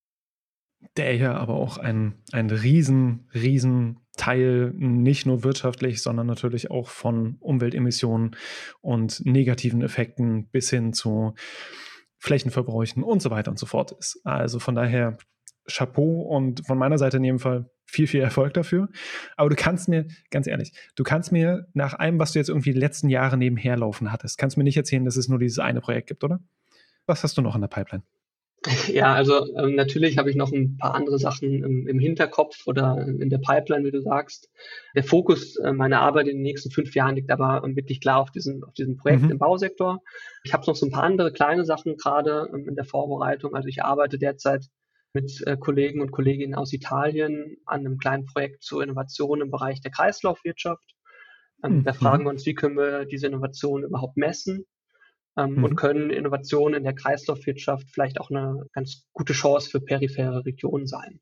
Der ja aber auch ein, ein riesen, riesen Teil nicht nur wirtschaftlich, sondern natürlich auch von Umweltemissionen und negativen Effekten bis hin zu Flächenverbräuchen und so weiter und so fort ist. Also von daher Chapeau und von meiner Seite in jedem Fall viel, viel Erfolg dafür. Aber du kannst mir, ganz ehrlich, du kannst mir nach allem, was du jetzt irgendwie die letzten Jahre nebenher laufen hattest, kannst mir nicht erzählen, dass es nur dieses eine Projekt gibt, oder? Was hast du noch in der Pipeline? [LAUGHS] Ja, also ähm, natürlich habe ich noch ein paar andere Sachen im, im, Hinterkopf oder in der Pipeline, wie du sagst. Der Fokus äh, meiner Arbeit in den nächsten fünf Jahren liegt aber ähm, wirklich klar auf diesem, auf diesem Projekt mhm. im Bausektor. Ich habe noch so ein paar andere kleine Sachen gerade ähm, in der Vorbereitung. Also ich arbeite derzeit mit äh, Kollegen und Kolleginnen aus Italien an einem kleinen Projekt zur Innovation im Bereich der Kreislaufwirtschaft. Ähm, mhm. Da fragen wir uns, wie können wir diese Innovation überhaupt messen ähm, mhm. und können Innovationen in der Kreislaufwirtschaft vielleicht auch eine ganz gute Chance für periphere Regionen sein.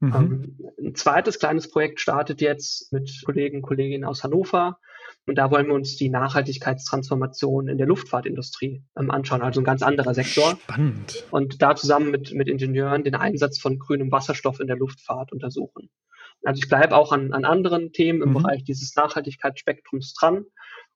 Mhm. Ähm, ein zweites kleines Projekt startet jetzt mit Kollegen und Kolleginnen aus Hannover. Und da wollen wir uns die Nachhaltigkeitstransformation in der Luftfahrtindustrie ähm, anschauen, also ein ganz anderer Sektor. Spannend. Und da zusammen mit, mit Ingenieuren den Einsatz von grünem Wasserstoff in der Luftfahrt untersuchen. Also ich bleibe auch an, an anderen Themen im mhm. Bereich dieses Nachhaltigkeitsspektrums dran.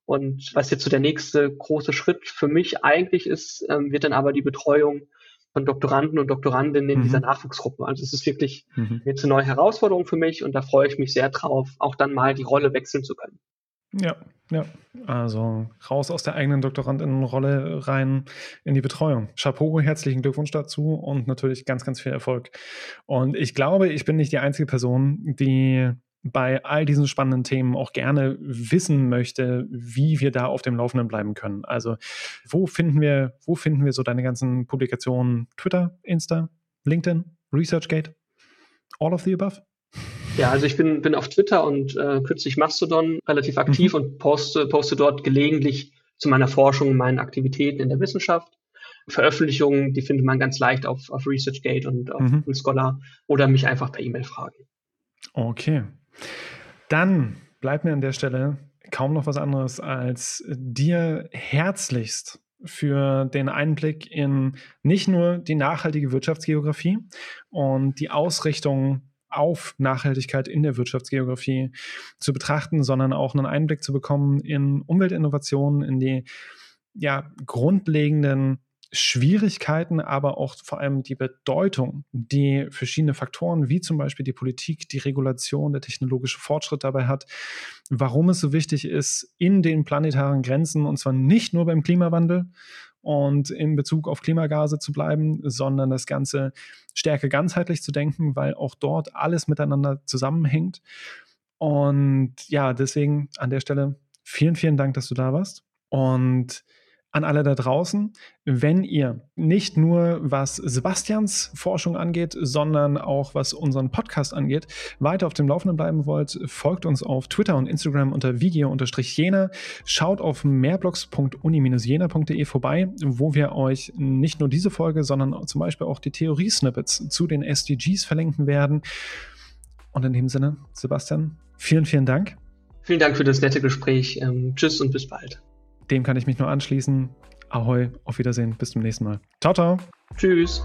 Und was jetzt so der nächste große Schritt für mich eigentlich ist, ähm, wird dann aber die Betreuung von Doktoranden und Doktorandinnen in mhm. dieser Nachwuchsgruppe. Also es ist wirklich mhm. jetzt eine neue Herausforderung für mich und da freue ich mich sehr drauf, auch dann mal die Rolle wechseln zu können. Ja, ja. Also raus aus der eigenen Doktorandinnenrolle rein in die Betreuung. Chapeau, herzlichen Glückwunsch dazu und natürlich ganz, ganz viel Erfolg. Und ich glaube, ich bin nicht die einzige Person, die bei all diesen spannenden Themen auch gerne wissen möchte, wie wir da auf dem Laufenden bleiben können. Also, wo finden wir, wo finden wir so deine ganzen Publikationen? Twitter, Insta, LinkedIn, ResearchGate? All of the above? Ja, also ich bin, bin auf Twitter und äh, kürzlich Mastodon relativ aktiv mhm. und poste, poste dort gelegentlich zu meiner Forschung, meinen Aktivitäten in der Wissenschaft. Veröffentlichungen, die findet man ganz leicht auf, auf ResearchGate und auf mhm. Scholar oder mich einfach per E-Mail fragen. Okay. Dann bleibt mir an der Stelle kaum noch was anderes als dir herzlichst für den Einblick in nicht nur die nachhaltige Wirtschaftsgeografie und die Ausrichtung auf Nachhaltigkeit in der Wirtschaftsgeografie zu betrachten, sondern auch einen Einblick zu bekommen in Umweltinnovationen, in die ja, grundlegenden Schwierigkeiten, aber auch vor allem die Bedeutung, die verschiedene Faktoren, wie zum Beispiel die Politik, die Regulation, der technologische Fortschritt dabei hat, warum es so wichtig ist, in den planetaren Grenzen, und zwar nicht nur beim Klimawandel und in Bezug auf Klimagase zu bleiben, sondern das Ganze stärker ganzheitlich zu denken, weil auch dort alles miteinander zusammenhängt. Und ja, deswegen an der Stelle vielen, vielen Dank, dass du da warst. Und an alle da draußen, wenn ihr nicht nur was Sebastians Forschung angeht, sondern auch was unseren Podcast angeht, weiter auf dem Laufenden bleiben wollt, folgt uns auf Twitter und Instagram unter vigio-jena. Schaut auf mehrblogs.uni-jena.de vorbei, wo wir euch nicht nur diese Folge, sondern zum Beispiel auch die Theorie-Snippets zu den SDGs verlinken werden. Und in dem Sinne, Sebastian, vielen, vielen Dank. Vielen Dank für das nette Gespräch. Ähm, tschüss und bis bald. Dem kann ich mich nur anschließen. Ahoi, auf Wiedersehen, bis zum nächsten Mal. Ciao, ciao. Tschüss.